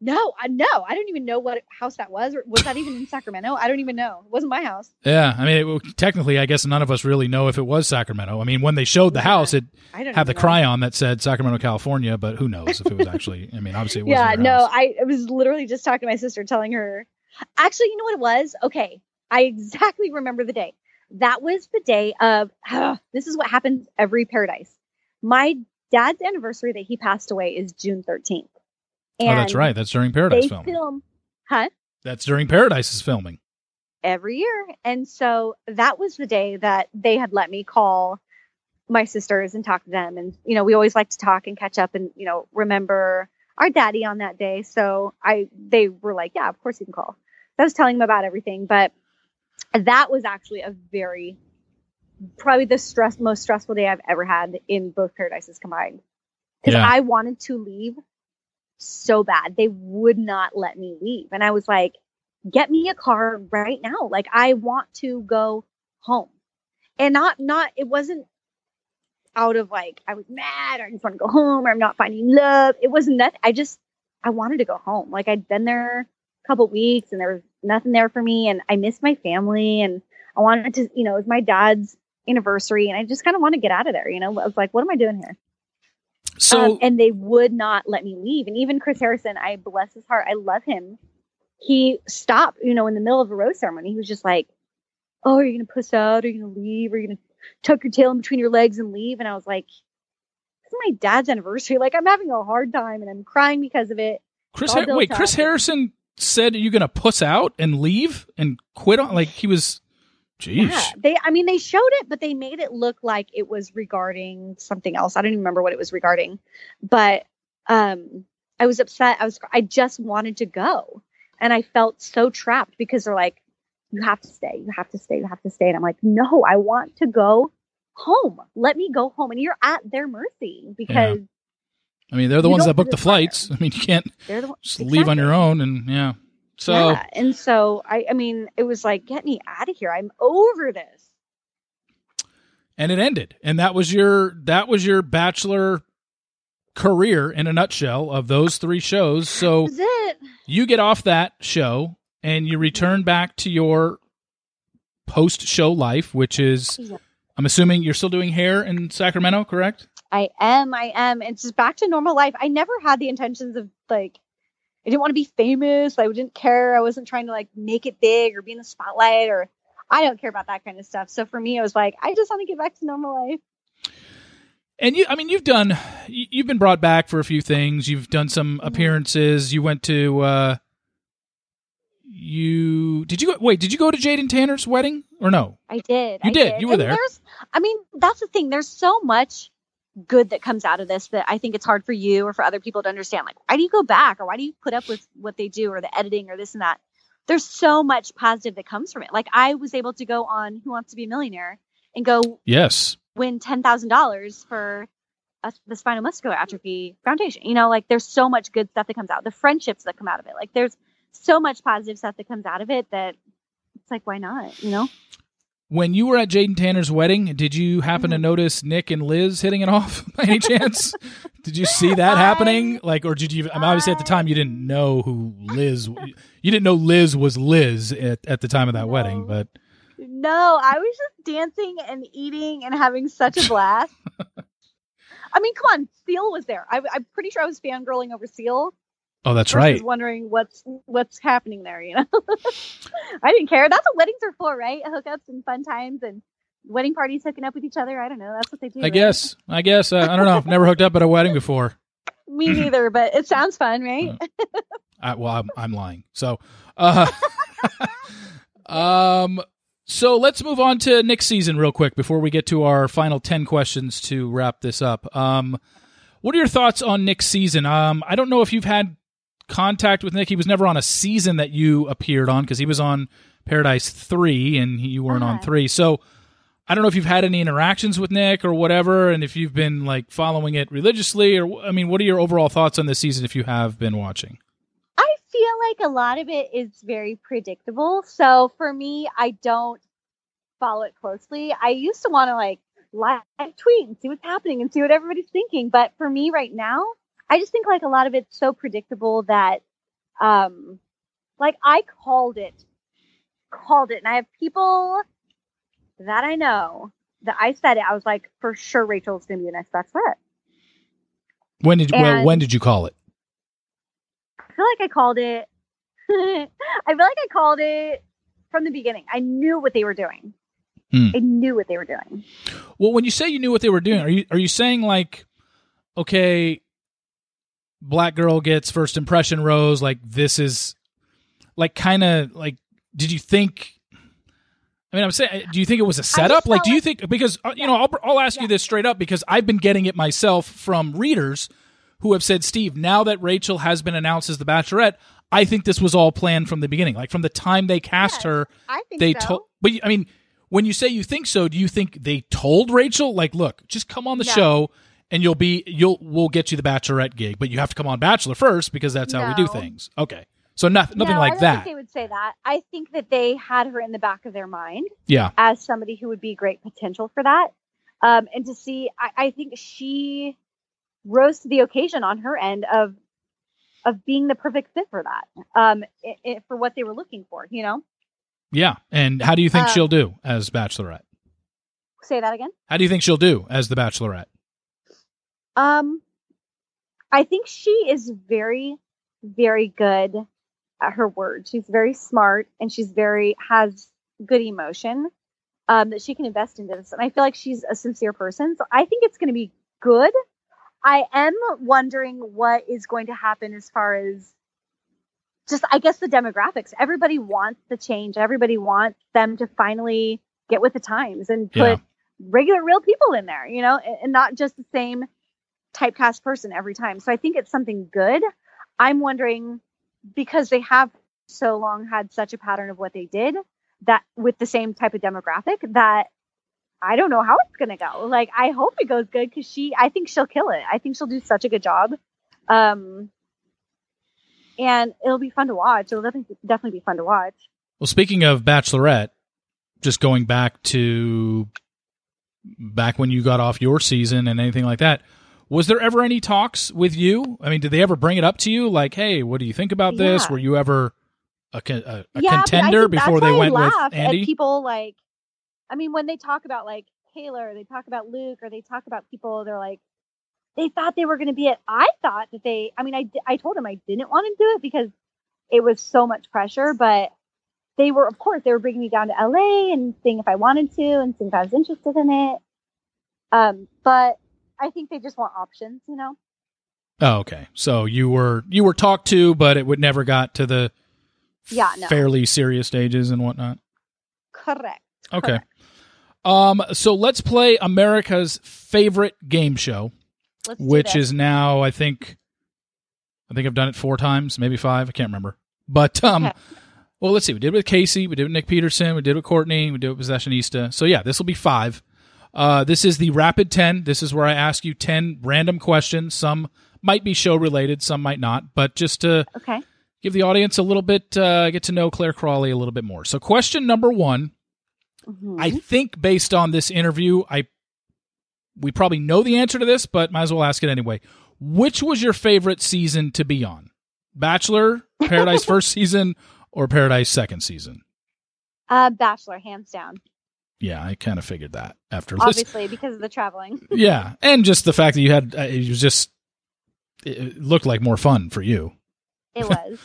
No, I no, I don't even know what house that was. Or was that even in Sacramento? I don't even know. It wasn't my house. Yeah, I mean, it, technically, I guess none of us really know if it was Sacramento. I mean, when they showed the Yeah, house, it I had the know. chyron that said Sacramento, California, but who knows if it was actually? I mean, obviously, it wasn't. yeah no house. I, was literally just talking to my sister telling her actually you know what it was okay i exactly remember the day that was the day of this is what happens every paradise my dad's anniversary that he passed away is june 13th oh, that's right. That's during Paradise filming. film huh That's during Paradise's filming. every year and so that was the day that they had let me call my sisters and talk to them and you know we always like to talk and catch up and you know remember our daddy on that day so i they were like yeah of course you can call so i was telling them about everything but that was actually a very probably the stress most stressful day i've ever had in both paradises combined because Yeah. i wanted to leave so bad. They would not let me leave. And i was like get me a car right now. Like i want to go home. And not not it wasn't out of like i was mad or i just want to go home or i'm not finding love. It wasn't that i just i wanted to go home. Like i'd been there a couple weeks and there was nothing there for me and i missed my family and i wanted to you know it was my dad's anniversary and i just kind of want to get out of there you know? I was like what am i doing here So um, and they would not let me leave. And even Chris Harrison, I bless his heart, I love him. He stopped, you know, in the middle of a rose ceremony. He was just like, "Oh, are you gonna puss out? Are you gonna leave? Are you gonna tuck your tail in between your legs and leave?" And I was like, "This is my dad's anniversary. Like, I'm having a hard time, and I'm crying because of it." Chris, built wait, Chris. Harrison said "Are you're going to puss out and leave and quit on like he was. Jeez. Yeah, they. I mean, they showed it, but they made it look like it was regarding something else. I don't even remember what it was regarding, but um, I was upset. I was. I just wanted to go, and I felt so trapped because they're like, "You have to stay. You have to stay. You have to stay." And I'm like, "No, I want to go home. Let me go home." And you're at their mercy because I mean, they're the ones that book the flights. (laughs) I mean, you can't the just leave on your own and yeah. So yeah, and so I. I mean, it was like, "Get me out of here. I'm over this." and it ended, and that was your that was your bachelor career in a nutshell of those three shows. So it. you get off that show and you return mm-hmm. back to your post show life, which is Yeah. I'm assuming you're still doing hair in Sacramento, correct? I am. I am. It's just back to normal life. I never had the intentions of like, I didn't want to be famous. I didn't care. I wasn't trying to like make it big or be in the spotlight or I don't care about that kind of stuff. So for me, it was like, I just want to get back to normal life. And you, I mean, you've done, you- you've been brought back for a few things. You've done some Mhm. appearances. You went to, uh, you did you go? Wait, did you go to Jade and Tanner's wedding or no? I did. You I did. You were And there. I mean, that's the thing. There's so much good that comes out of this that I think it's hard for you or for other people to understand. Like, why do you go back or why do you put up with what they do or the editing or this and that? There's so much positive that comes from it. Like, I was able to go on Who Wants to Be a Millionaire and go Yes. win ten thousand dollars for a, the spinal muscular atrophy foundation. You know, like there's so much good stuff that comes out. The friendships that come out of it. Like there's so much positive stuff that comes out of it that it's like why not? You know? When you were at Jade and Tanner's wedding, did you happen to Mhm. notice Nick and Liz hitting it off (laughs) by any chance? Did you see that I, happening? Like, or did you? I mean, obviously, at the time, you didn't know who Liz. (laughs) You didn't know Liz was Liz at, at the time of that no. wedding, but no, I was just dancing and eating and having such a blast. (laughs) I mean, come on, Seal was there. I, am pretty sure I was fangirling over Seal. Oh, that's right. Wondering what's what's happening there. You know, (laughs) I didn't care. That's what weddings are for, right? Hookups and fun times and wedding parties hooking up with each other. I don't know. That's what they do. I right? guess. I guess. Uh, I don't know. I've never hooked up at a wedding before. (laughs) Me neither, but it sounds fun, right? Uh, I, well, I'm, I'm lying. So, uh, (laughs) um, so let's move on to Nick's season real quick before we get to our final 10 questions to wrap this up. Um, what are your thoughts on Nick's season? Um, I don't know if you've had contact with Nick. He was never on a season that you appeared on because he was on Paradise 3 and you weren't uh-huh. on 3. So I don't know if you've had any interactions with Nick or whatever and if you've been like following it religiously or I mean, what are your overall thoughts on this season if you have been watching? I feel like a lot of it is very predictable. So for me, I don't follow it closely. I used to want to like live tweet and see what's happening and see what everybody's thinking. But for me right now, I just think like a lot of it's so predictable that, um, like I called it, called it. And I have people that I know that I said it. I was like, for sure Rachel's going to be the next bachelorette. When did, and, well, when did you call it? I feel like I called it. (laughs) I feel like I called it from the beginning. I knew what they were doing. Hmm. I knew what they were doing. Well, when you say you knew what they were doing, are you are you saying like, okay, black girl gets first impression rose, like this is, like kind of like, did you think? I mean, I'm saying, do you think it was a setup? Like, do you think because uh, you know, I'll I'll ask yeah. you this straight up because I've been getting it myself from readers who have said, Steve, now that Rachel has been announced as the Bachelorette, I think this was all planned from the beginning. Like from the time they cast yes, her, they so. told. But I mean, when you say you think so, do you think they told Rachel, like, look, just come on the no. show and you'll be you'll we'll get you the Bachelorette gig, but you have to come on Bachelor first because that's how no. we do things. Okay. So nothing, nothing no, like that. they would say that. I think that they had her in the back of their mind. Yeah. As somebody who would be great potential for that. Um, and to see, I, I think she rose to the occasion on her end of of being the perfect fit for that um it, it, for what they were looking for you know yeah and how do you think uh, she'll do as bachelorette say that again how do you think she'll do as the bachelorette um i think she is very very good at her word. she's very smart and she's very has good emotion um that she can invest into this and i feel like she's a sincere person so i think it's going to be good I am wondering what is going to happen as far as just, I guess, the demographics. Everybody wants the change. Everybody wants them to finally get with the times and put yeah. regular, real people in there, you know, and not just the same typecast person every time. So I think it's something good. I'm wondering because they have so long had such a pattern of what they did that with the same type of demographic that I don't know how it's gonna go. Like, I hope it goes good because she, I think she'll kill it. I think she'll do such a good job. Um, and it'll be fun to watch. It'll definitely definitely be fun to watch. Well, speaking of Bachelorette, just going back to back when you got off your season and anything like that, was there ever any talks with you? I mean, did they ever bring it up to you? Like, hey, what do you think about this? Yeah. Were you ever a, a, a yeah, contender before they went with Andi? people like I mean, when they talk about like Taylor, they talk about Luke, or they talk about people, they're like, they thought they were going to be it. I thought that they, I mean, I, I told them I didn't want to do it because it was so much pressure, but they were, of course, they were bringing me down to LA and seeing if I wanted to and seeing if I was interested in it. Um, but I think they just want options, you know? Oh, okay. So you were, you were talked to, but it would never got to the yeah, no. fairly serious stages and whatnot. Correct. Okay. Correct. Um, so let's play America's favorite game show, let's which is now I think I think I've done it four times, maybe five. I can't remember. But um, okay. well, let's see. We did it with Casey. We did it with Nick Peterson. We did it with Courtney. We did it with Possessionista. So yeah, this will be five. Uh, this is the rapid ten. This is where I ask you ten random questions. Some might be show related, some might not. But just to okay. give the audience a little bit, uh, get to know Clare Crawley a little bit more. So question number one Mm-hmm. I think based on this interview, I we probably know the answer to this, but might as well ask it anyway. Which was your favorite season to be on? Bachelor, Paradise (laughs) first season, or Paradise second season? Uh, Bachelor, hands down. Yeah, I kind of figured that after. (laughs) Obviously, because of the traveling. (laughs) Yeah, and just the fact that you had uh, it was just it looked like more fun for you. It (laughs) was.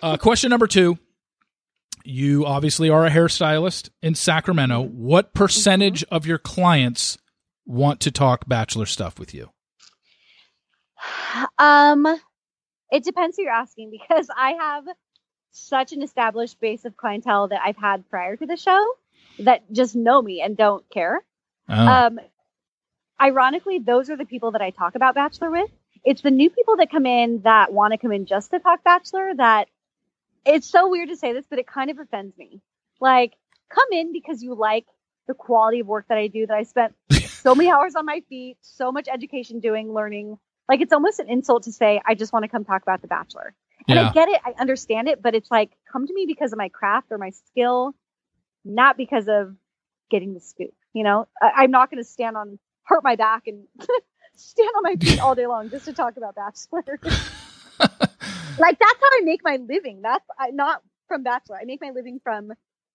Uh, question number two. You obviously are a hairstylist in Sacramento. What percentage of your clients want to talk bachelor stuff with you? (sighs) um, it depends who you're asking because I have such an established base of clientele that I've had prior to the show that just know me and don't care. Oh, Um, ironically, those are the people that I talk about Bachelor with. It's the new people that come in that want to come in just to talk Bachelor that it's so weird to say this, but it kind of offends me. Like, come in because you like the quality of work that I do, that I spent (laughs) so many hours on my feet, so much education doing, learning. Like, it's almost an insult to say, I just want to come talk about The Bachelor. And yeah. I get it, I understand it, but it's like, come to me because of my craft or my skill, not because of getting the scoop. You know, I, I'm not going to stand on, hurt my back and (laughs) stand on my (laughs) feet all day long just to talk about Bachelor. (laughs) like, that's how I make my living. That's I, not from Bachelor. I make my living from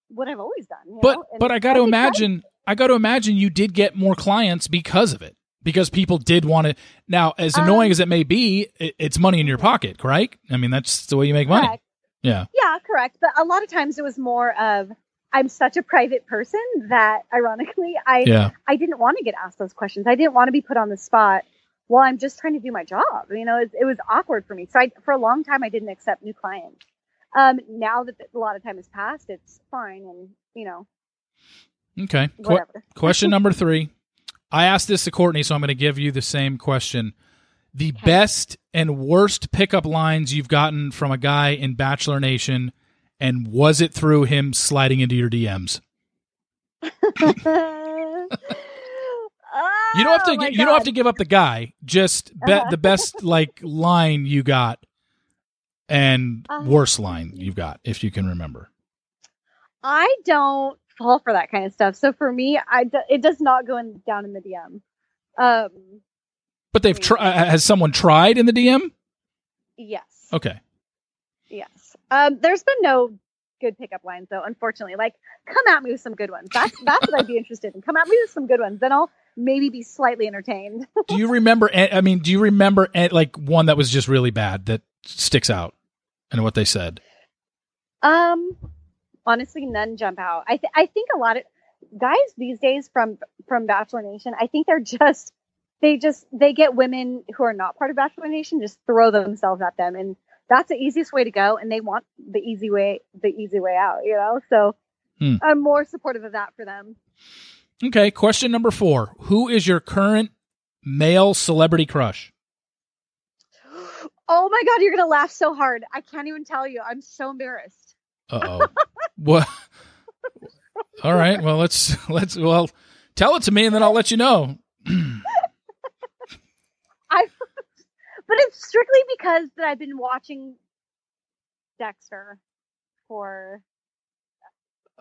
what I've always done. you but know? But I got to imagine I got to imagine you did get more clients because of it because people did want to. Now, as Um, annoying as it may be, it, it's money in your pocket, correct? I mean, that's the way you make money. Yeah. Yeah, correct. But a lot of times it was more of I'm such a private person that ironically I Yeah. I didn't want to get asked those questions. I didn't want to be put on the spot while I'm just trying to do my job. You know, it, it was awkward for me. So I, for a long time, I didn't accept new clients. Um, now that a lot of time has passed, it's fine. And, you know, Okay. Qu- whatever. (laughs) question number three. I asked this to Courtney, so I'm going to give you the same question. The best and worst pickup lines you've gotten from a guy in Bachelor Nation, and was it through him sliding into your DMs? (laughs) You don't have to. Oh, my you don't have to give up the guy. Just bet Uh-huh. the best like line you got, and Uh-huh. worst line you've got, if you can remember. I don't fall for that kind of stuff. So for me, I it does not go in down in the DM. Um, But they've tried. Has someone tried in the DM? yes. Okay. Yes. Um, there's been no good pickup lines though, unfortunately. Like, come at me with some good ones. That's that's what I'd be interested in. Come at me with some good ones, then I'll maybe be slightly entertained. (laughs) Do you remember? I mean, do you remember like one that was just really bad that sticks out, and what they said? um, honestly, none jump out. I th- I think a lot of guys these days from from Bachelor Nation, I think they're just they just they get women who are not part of Bachelor Nation just throw themselves at them and that's the easiest way to go and they want the easy way the easy way out you know so Hmm. i'm more supportive of that for them Okay. Question number four: Who is your current male celebrity crush? (gasps) Oh my god, you're gonna laugh so hard. I can't even tell you. I'm so embarrassed. Uh oh. what? (laughs) All right. Well, let's let's well tell it to me, and then I'll let you know. (clears throat) But it's strictly because that I've been watching Dexter for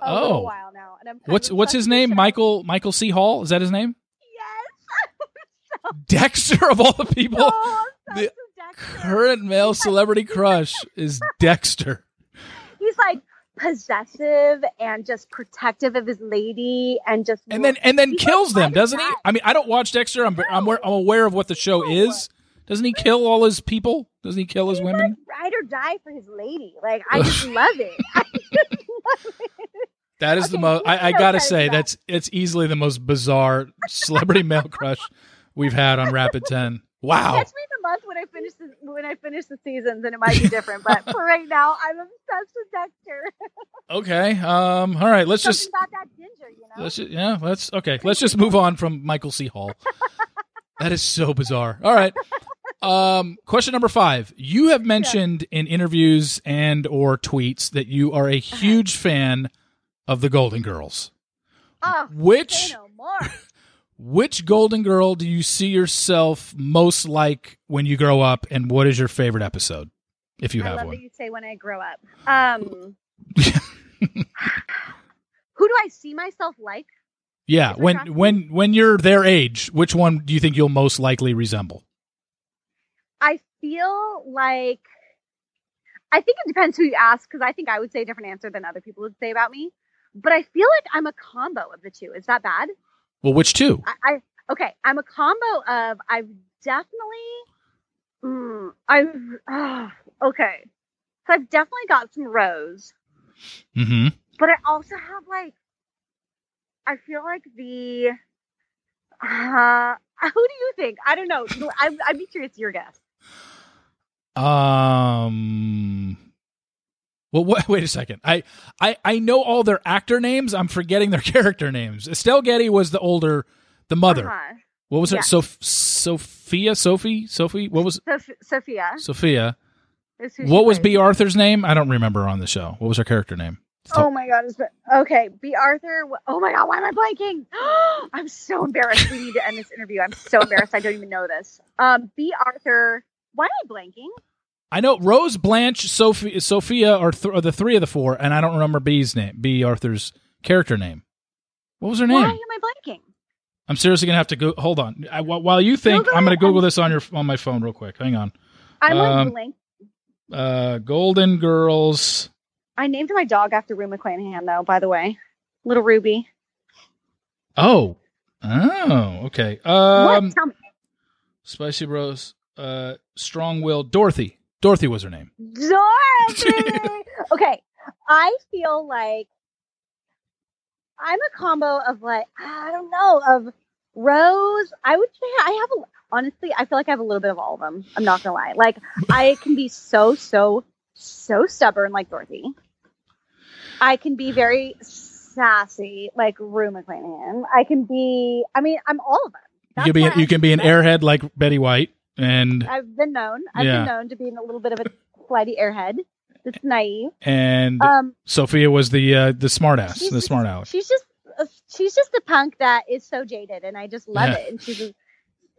a Oh. little while now. And I'm What's what's his name? show. Michael Michael C. Hall. Is that his name? Yes. (laughs) Dexter of all the people. Oh, I'm the obsessed with Dexter. Current male celebrity crush is Dexter. He's like possessive and just protective of his lady and just and then and then He's kills like them, doesn't he? I mean, I don't watch Dexter. I'm I'm, aware, I'm aware of what the show No. is. Doesn't he kill all his people? Doesn't he kill his He's women? ride or die for his lady. Like I just (laughs) love it. I just love it. That is the most. I, I gotta say that. that's it's easily the most bizarre celebrity male crush we've had on Rapid Ten. Wow. Catch me the month when I finish the, when I finish the seasons, and it might be different. But for right now, I'm obsessed with Dexter. (laughs) Okay. Um. All right. Let's Something just about that ginger, you know. let's just, yeah. Let's okay. Let's just move on from Michael C. Hall. (laughs) That is so bizarre. All right. Um. Question number five. You have mentioned in interviews and or tweets that you are a Uh-huh. huge fan of the Golden Girls. oh, Which no more. (laughs) Which Golden Girl do you see yourself most like when you grow up, and what is your favorite episode, if you I have love one? that you say when I grow up. Um, (laughs) who do I see myself like? yeah, when when when you're their age, which one do you think you'll most likely resemble? Feel like I think it depends who you ask because I think I would say a different answer than other people would say about me. But I feel like I'm a combo of the two. Is that bad? Well, which two? I, I okay. I'm a combo of I've definitely mm, I've uh, (sighs) okay. So I've definitely got some rose, Mm-hmm. but I also have like I feel like the (sighs) uh who do you think? I don't know. (laughs) I'm, I'd be curious your guess. Um. Well, wait, (laughs) wait a second. I, I I know all their actor names. I'm forgetting their (laughs) character names. Estelle Getty was the older, the mother. Uh-huh. What was her? Yeah. Soph- Sophia, Sophie, Sophie. What was Soph- Sophia. Sophia? is who she What was. Bea Arthur's name? I don't remember on the show. What was her character name? Oh my god! Okay, Bea Arthur. Oh my god! Why am I blanking? (gasps) I'm so embarrassed. We need to end this interview. I'm so embarrassed. I don't even know this. Um, Bea Arthur. Why am I blanking? I know Rose, Blanche, Sophie, Sophia are, th- are the three of the four, and I don't remember Bea's name. Bea Arthur's character name. What was her name? Why am I blanking? I'm seriously gonna have to go. Hold on. I, wh- while you think, I'm gonna. Google this on your on my phone real quick. Hang on. I'm Um, blank. Uh, Golden Girls. I named my dog after Rue McClanahan, though. By the way, little Ruby. Oh. Oh. Okay. Um. what? Tell me. Spicy Rose. Uh. Strong Will. Dorothy. Dorothy was her name. Dorothy. (laughs) okay, I feel like I'm a combo of like I don't know of Rose. I would say I have a honestly. I feel like I have a little bit of all of them. I'm not gonna lie. Like I can be so so so stubborn like Dorothy. I can be very sassy like Rue McClanahan. I can be. I mean, I'm all of them. You That's can be you can be an airhead like Betty White, and I've been known. I've Yeah. been known to be a little bit of a flighty airhead. That's naive. and Um, Sophia was the uh, the smartass, the smart aleck. she's just uh, she's just a punk that is so jaded, and I just love Yeah. it. And she's a,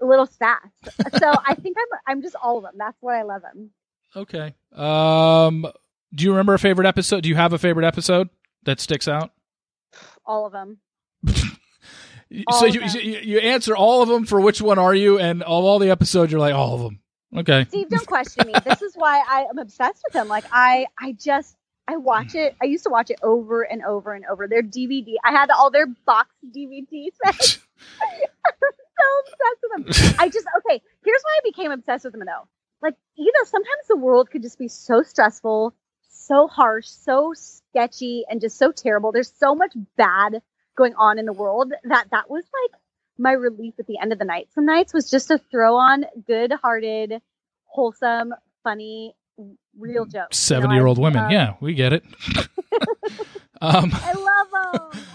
a little sass. So I think I'm I'm just all of them. That's what I love them. Okay. Um. Do you remember a favorite episode? Do you have a favorite episode that sticks out? All of them. So All of you, you you answer all of them for which one are you, and of all the episodes, you're like all of them. Okay. Steve, don't question me. This is why I am obsessed with them. Like I I just I watch it. I used to watch it over and over and over. Their DVD. I had all their box DVD sets. (laughs) I'm so obsessed with them. I just okay. Here's why I became obsessed with them though. Like you know, sometimes the world could just be so stressful, so harsh, so sketchy, and just so terrible. There's so much bad going on in the world that that was like my relief at the end of the night. Some nights was just to throw on good-hearted, wholesome, funny, real jokes. you know? Seventy year old women. uh, yeah, we get it. (laughs) um. I love them. (laughs)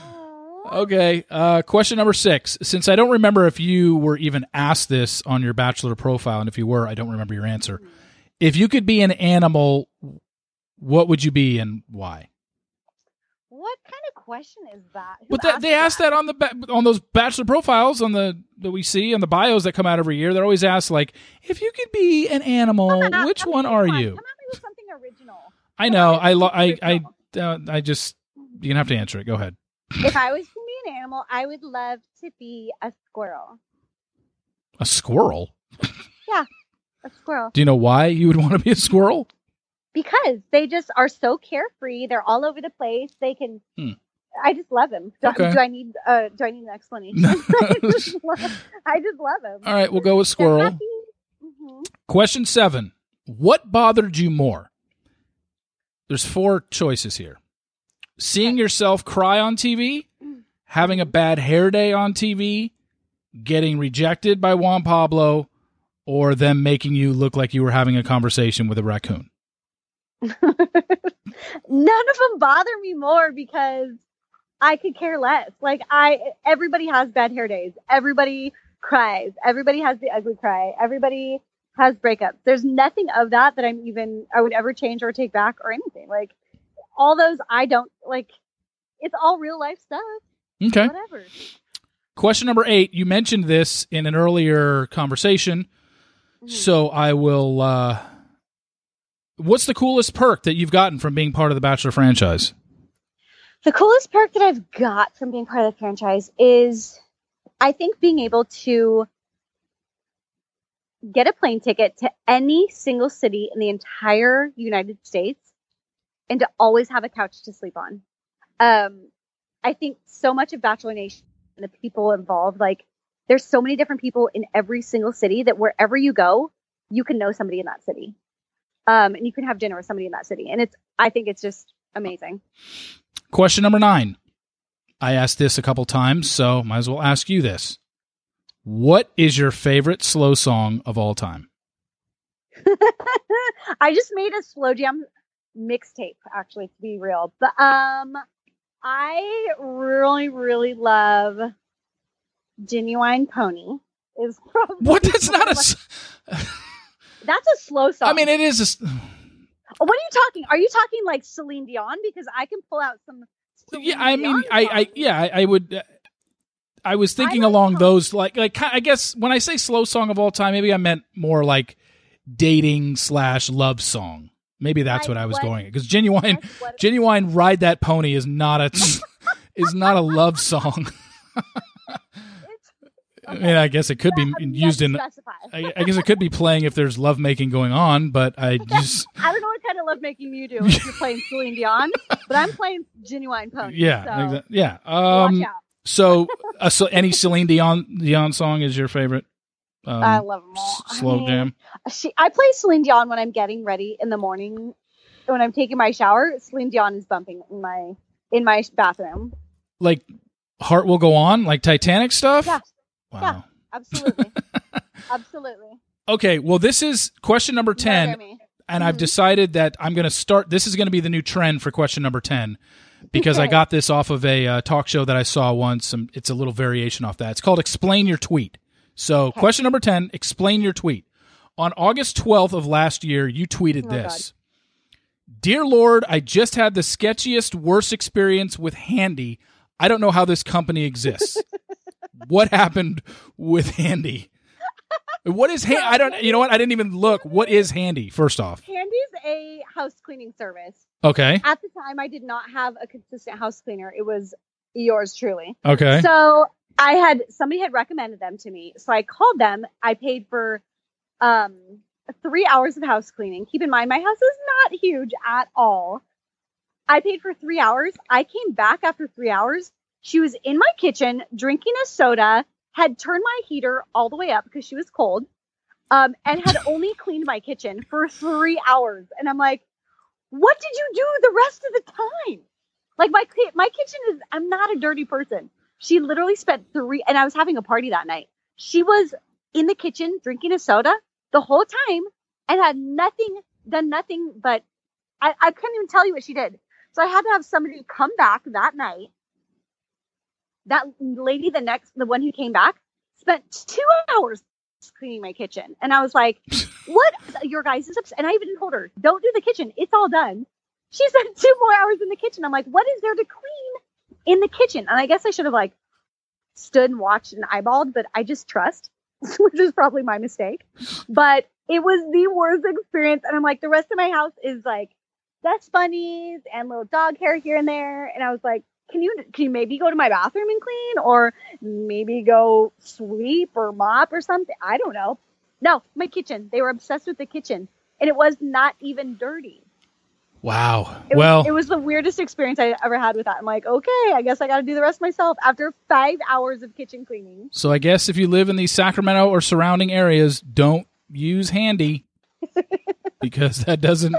Okay. Uh, question number six. Since I don't remember if you were even asked this on your bachelor profile, and if you were, I don't remember your answer. If you could be an animal, what would you be and why? What kind of question is that? Who But that, they ask that on the ba- on those bachelor profiles on the that we see on the bios that come out every year. They're always asked like, if you could be an animal, on, which one on, are you? Come at me with something original. I know. I lo- I. I uh, I just you're gonna have to answer it. Go ahead. If I was to be an animal, I would love to be a squirrel. A squirrel. Yeah, a squirrel. Do you know why you would (laughs) want to be a squirrel? Because they just are so carefree. They're all over the place. They can. Hmm. I just love him. Do, Okay. do I need? Uh, do I need an explanation? (laughs) I, (laughs) just love, I just love them. All right, we'll go with squirrel. hmm Question seven. What bothered you more? There's four choices here. Seeing yourself cry on TV, having a bad hair day on TV, getting rejected by Juan Pablo, or them making you look like you were having a conversation with a raccoon. (laughs) None of them bother me more because I could care less. Like I, everybody has bad hair days. Everybody cries. Everybody has the ugly cry. Everybody has breakups. There's nothing of that that I'm even I would ever change or take back or anything. Like all those I don't like. It's all real life stuff. Okay. Whatever. Question number eight. You mentioned this in an earlier conversation, Mhm. so I will. Uh, what's the coolest perk that you've gotten from being part of the Bachelor franchise? The coolest perk that I've got from being part of the franchise is I think being able to get a plane ticket to any single city in the entire United States and to always have a couch to sleep on. Um, I think so much of Bachelor Nation and the people involved, like there's so many different people in every single city that wherever you go, you can know somebody in that city. Um, and you can have dinner with somebody in that city. And it's, I think it's just amazing. Question number nine. I asked this a couple times, so might as well ask you this. What is your favorite slow song of all time? (laughs) I just made a slow jam mixtape, actually, to be real. But um, I really, really love Ginuwine Pony. Is (laughs) probably What? That's not a. (laughs) that's a slow song. I mean, it is a. what are you talking? Are you talking like Celine Dion? Because I can pull out some. Celine Yeah, I mean, I, I, yeah, I, I would. uh, I was thinking like along those like, like I guess when I say slow song of all time, maybe I meant more like dating slash love song. Maybe that's Like what I was what- going because Ginuwine, Ginuwine ride that pony is not a (laughs) is not a love song. (laughs) I mean, I guess it could be used in. I, I guess it could be playing if there's lovemaking going on, but I (laughs) just I don't know what kind of lovemaking you do if you're playing Celine Dion, but I'm playing Ginuwine Pony. yeah, so yeah. watch Um, out. so, uh, so any Celine Dion Dion song is your favorite? Um, I love them all. s- I slow mean, jam. She, I play Celine Dion when I'm getting ready in the morning. When I'm taking my shower, Celine Dion is bumping in my in my bathroom. Like Heart Will Go On, like Titanic stuff. Yeah, Wow. yeah. absolutely, (laughs) absolutely. Okay. Well, this is question number ten. Murder me. and I've Mhm. decided that I'm going to start. This is going to be the new trend for question number ten, because I got this off of a uh, talk show that I saw once. And it's a little variation off that. It's called "Explain Your Tweet." So, question number ten: Explain your tweet. On August 12th of last year, you tweeted Oh, this. Dear Lord, I just had the sketchiest, worst experience with Handy. I don't know how this company exists. (laughs) what happened with Handy? What is (laughs) Handy? I don't. You know what? I didn't even look. What is Handy? First off, Handy's a house cleaning service. okay, At the time, I did not have a consistent house cleaner. It was yours truly. okay, So I had somebody had recommended them to me. So I called them. I paid for um three hours of house cleaning. Keep in mind my house is not huge at all. I paid for three hours. I came back after three hours. She was in my kitchen drinking a soda, had turned my heater all the way up because she was cold, um, and had (laughs) only cleaned my kitchen for three hours. And I'm like, what did you do the rest of the time? Like my my kitchen is. I'm not a dirty person. She literally spent three, and I was having a party that night. She was in the kitchen drinking a soda the whole time and had nothing, done nothing but I, I couldn't even tell you what she did. So I had to have somebody come back that night. That lady, the next, the one who came back, spent two hours cleaning my kitchen. And I was like, (laughs) what? Your guys is upset. And I even told her, don't do the kitchen. It's all done. She (laughs) spent two more hours in the kitchen. I'm like, what is there to clean in the kitchen? And I guess I should have like stood and watched and eyeballed, but I just trust, (laughs) which is probably my mistake. But it was the worst experience. And I'm like, the rest of my house is like dust bunnies and little dog hair here and there. And I was like, can you can you maybe go to my bathroom and clean or maybe go sweep or mop or something? I don't know. No, my kitchen. They were obsessed with the kitchen. And it was not even dirty. wow. It well, was, it was the weirdest experience I ever had with that. I'm like, okay, I guess I got to do the rest myself after five hours of kitchen cleaning. so I guess if you live in the Sacramento or surrounding areas, don't use Handy (laughs) because that doesn't.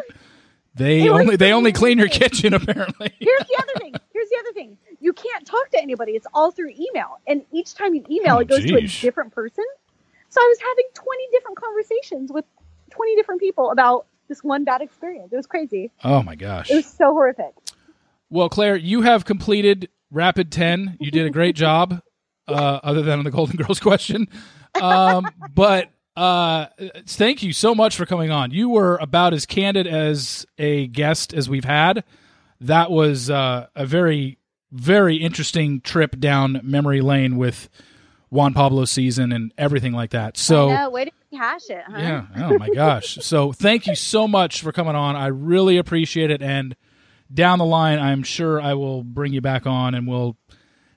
They only they only clean your kitchen (laughs) apparently. Here's the other thing. Here's the other thing. You can't talk to anybody. It's all through email. And each time you email, Oh, it goes to a different person. So I was having 20 different conversations with 20 different people about this one bad experience. It was crazy. Oh my gosh. It was so horrific. Well, Clare, you have completed Rapid 10. You did a great (laughs) job, uh, other than on the Golden Girls (laughs) question. Um, but uh, thank you so much for coming on. You were about as candid as a guest as we've had. That was uh, a very, very interesting trip down memory lane with Juan Pablo season and everything like that. So. I know, way to hash it, huh? Yeah. Oh my gosh. So thank you so much for coming on. I really appreciate it. And down the line, I'm sure I will bring you back on and we'll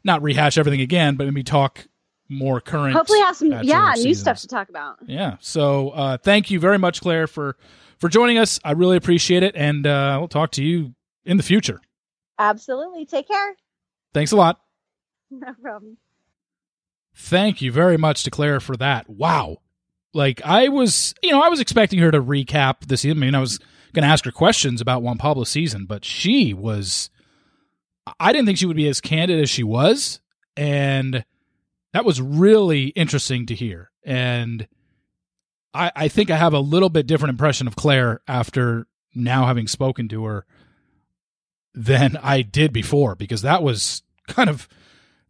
not rehash everything again, but maybe talk more current. Hopefully, have some yeah new stuff to talk about. Yeah. So uh, thank you very much, Clare, for for joining us. I really appreciate it, and uh, we'll talk to you in the future. Absolutely. Take care. Thanks a lot. (laughs) No problem. Thank you very much to Clare for that. Wow. Like I was, you know, I was expecting her to recap this. I mean, I was going to ask her questions about Juan Pablo's season, but she was. I didn't think she would be as candid as she was, and that was really interesting to hear. And I, I think I have a little bit different impression of Clare after now having spoken to her than I did before, because that was kind of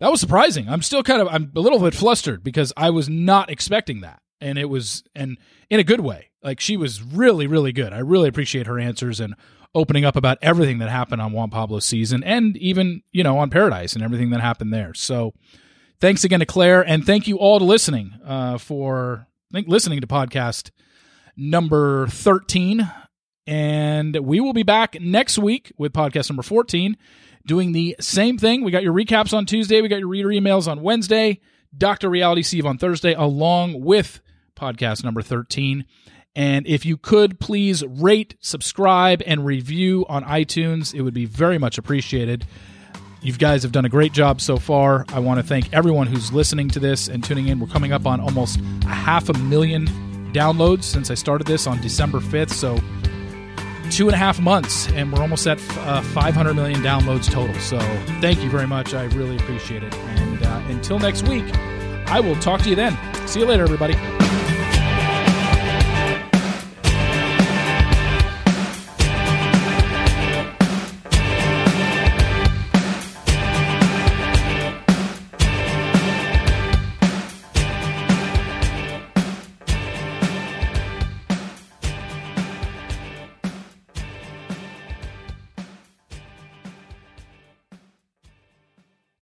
that was surprising. I'm still kind of I'm a little bit flustered because I was not expecting that. And it was and in a good way. Like she was really really good. I really appreciate her answers and opening up about everything that happened on Juan Pablo's season and even, you know, on Paradise and everything that happened there. So thanks again to Clare and thank you all to listening uh for I think listening to podcast number 13 and we will be back next week with podcast number 14 doing the same thing. We got your recaps on Tuesday. We got your reader emails on Wednesday. Dr. Reality Steve on Thursday, along with podcast number 13. And if you could please rate, subscribe, and review on iTunes, it would be very much appreciated. You guys have done a great job so far. I want to thank everyone who's listening to this and tuning in. We're coming up on almost a half a million downloads since I started this on December 5th. So two and a half months, and we're almost at uh, 500 million downloads total. So thank you very much. I really appreciate it. And uh, until next week, I will talk to you then. See you later, everybody.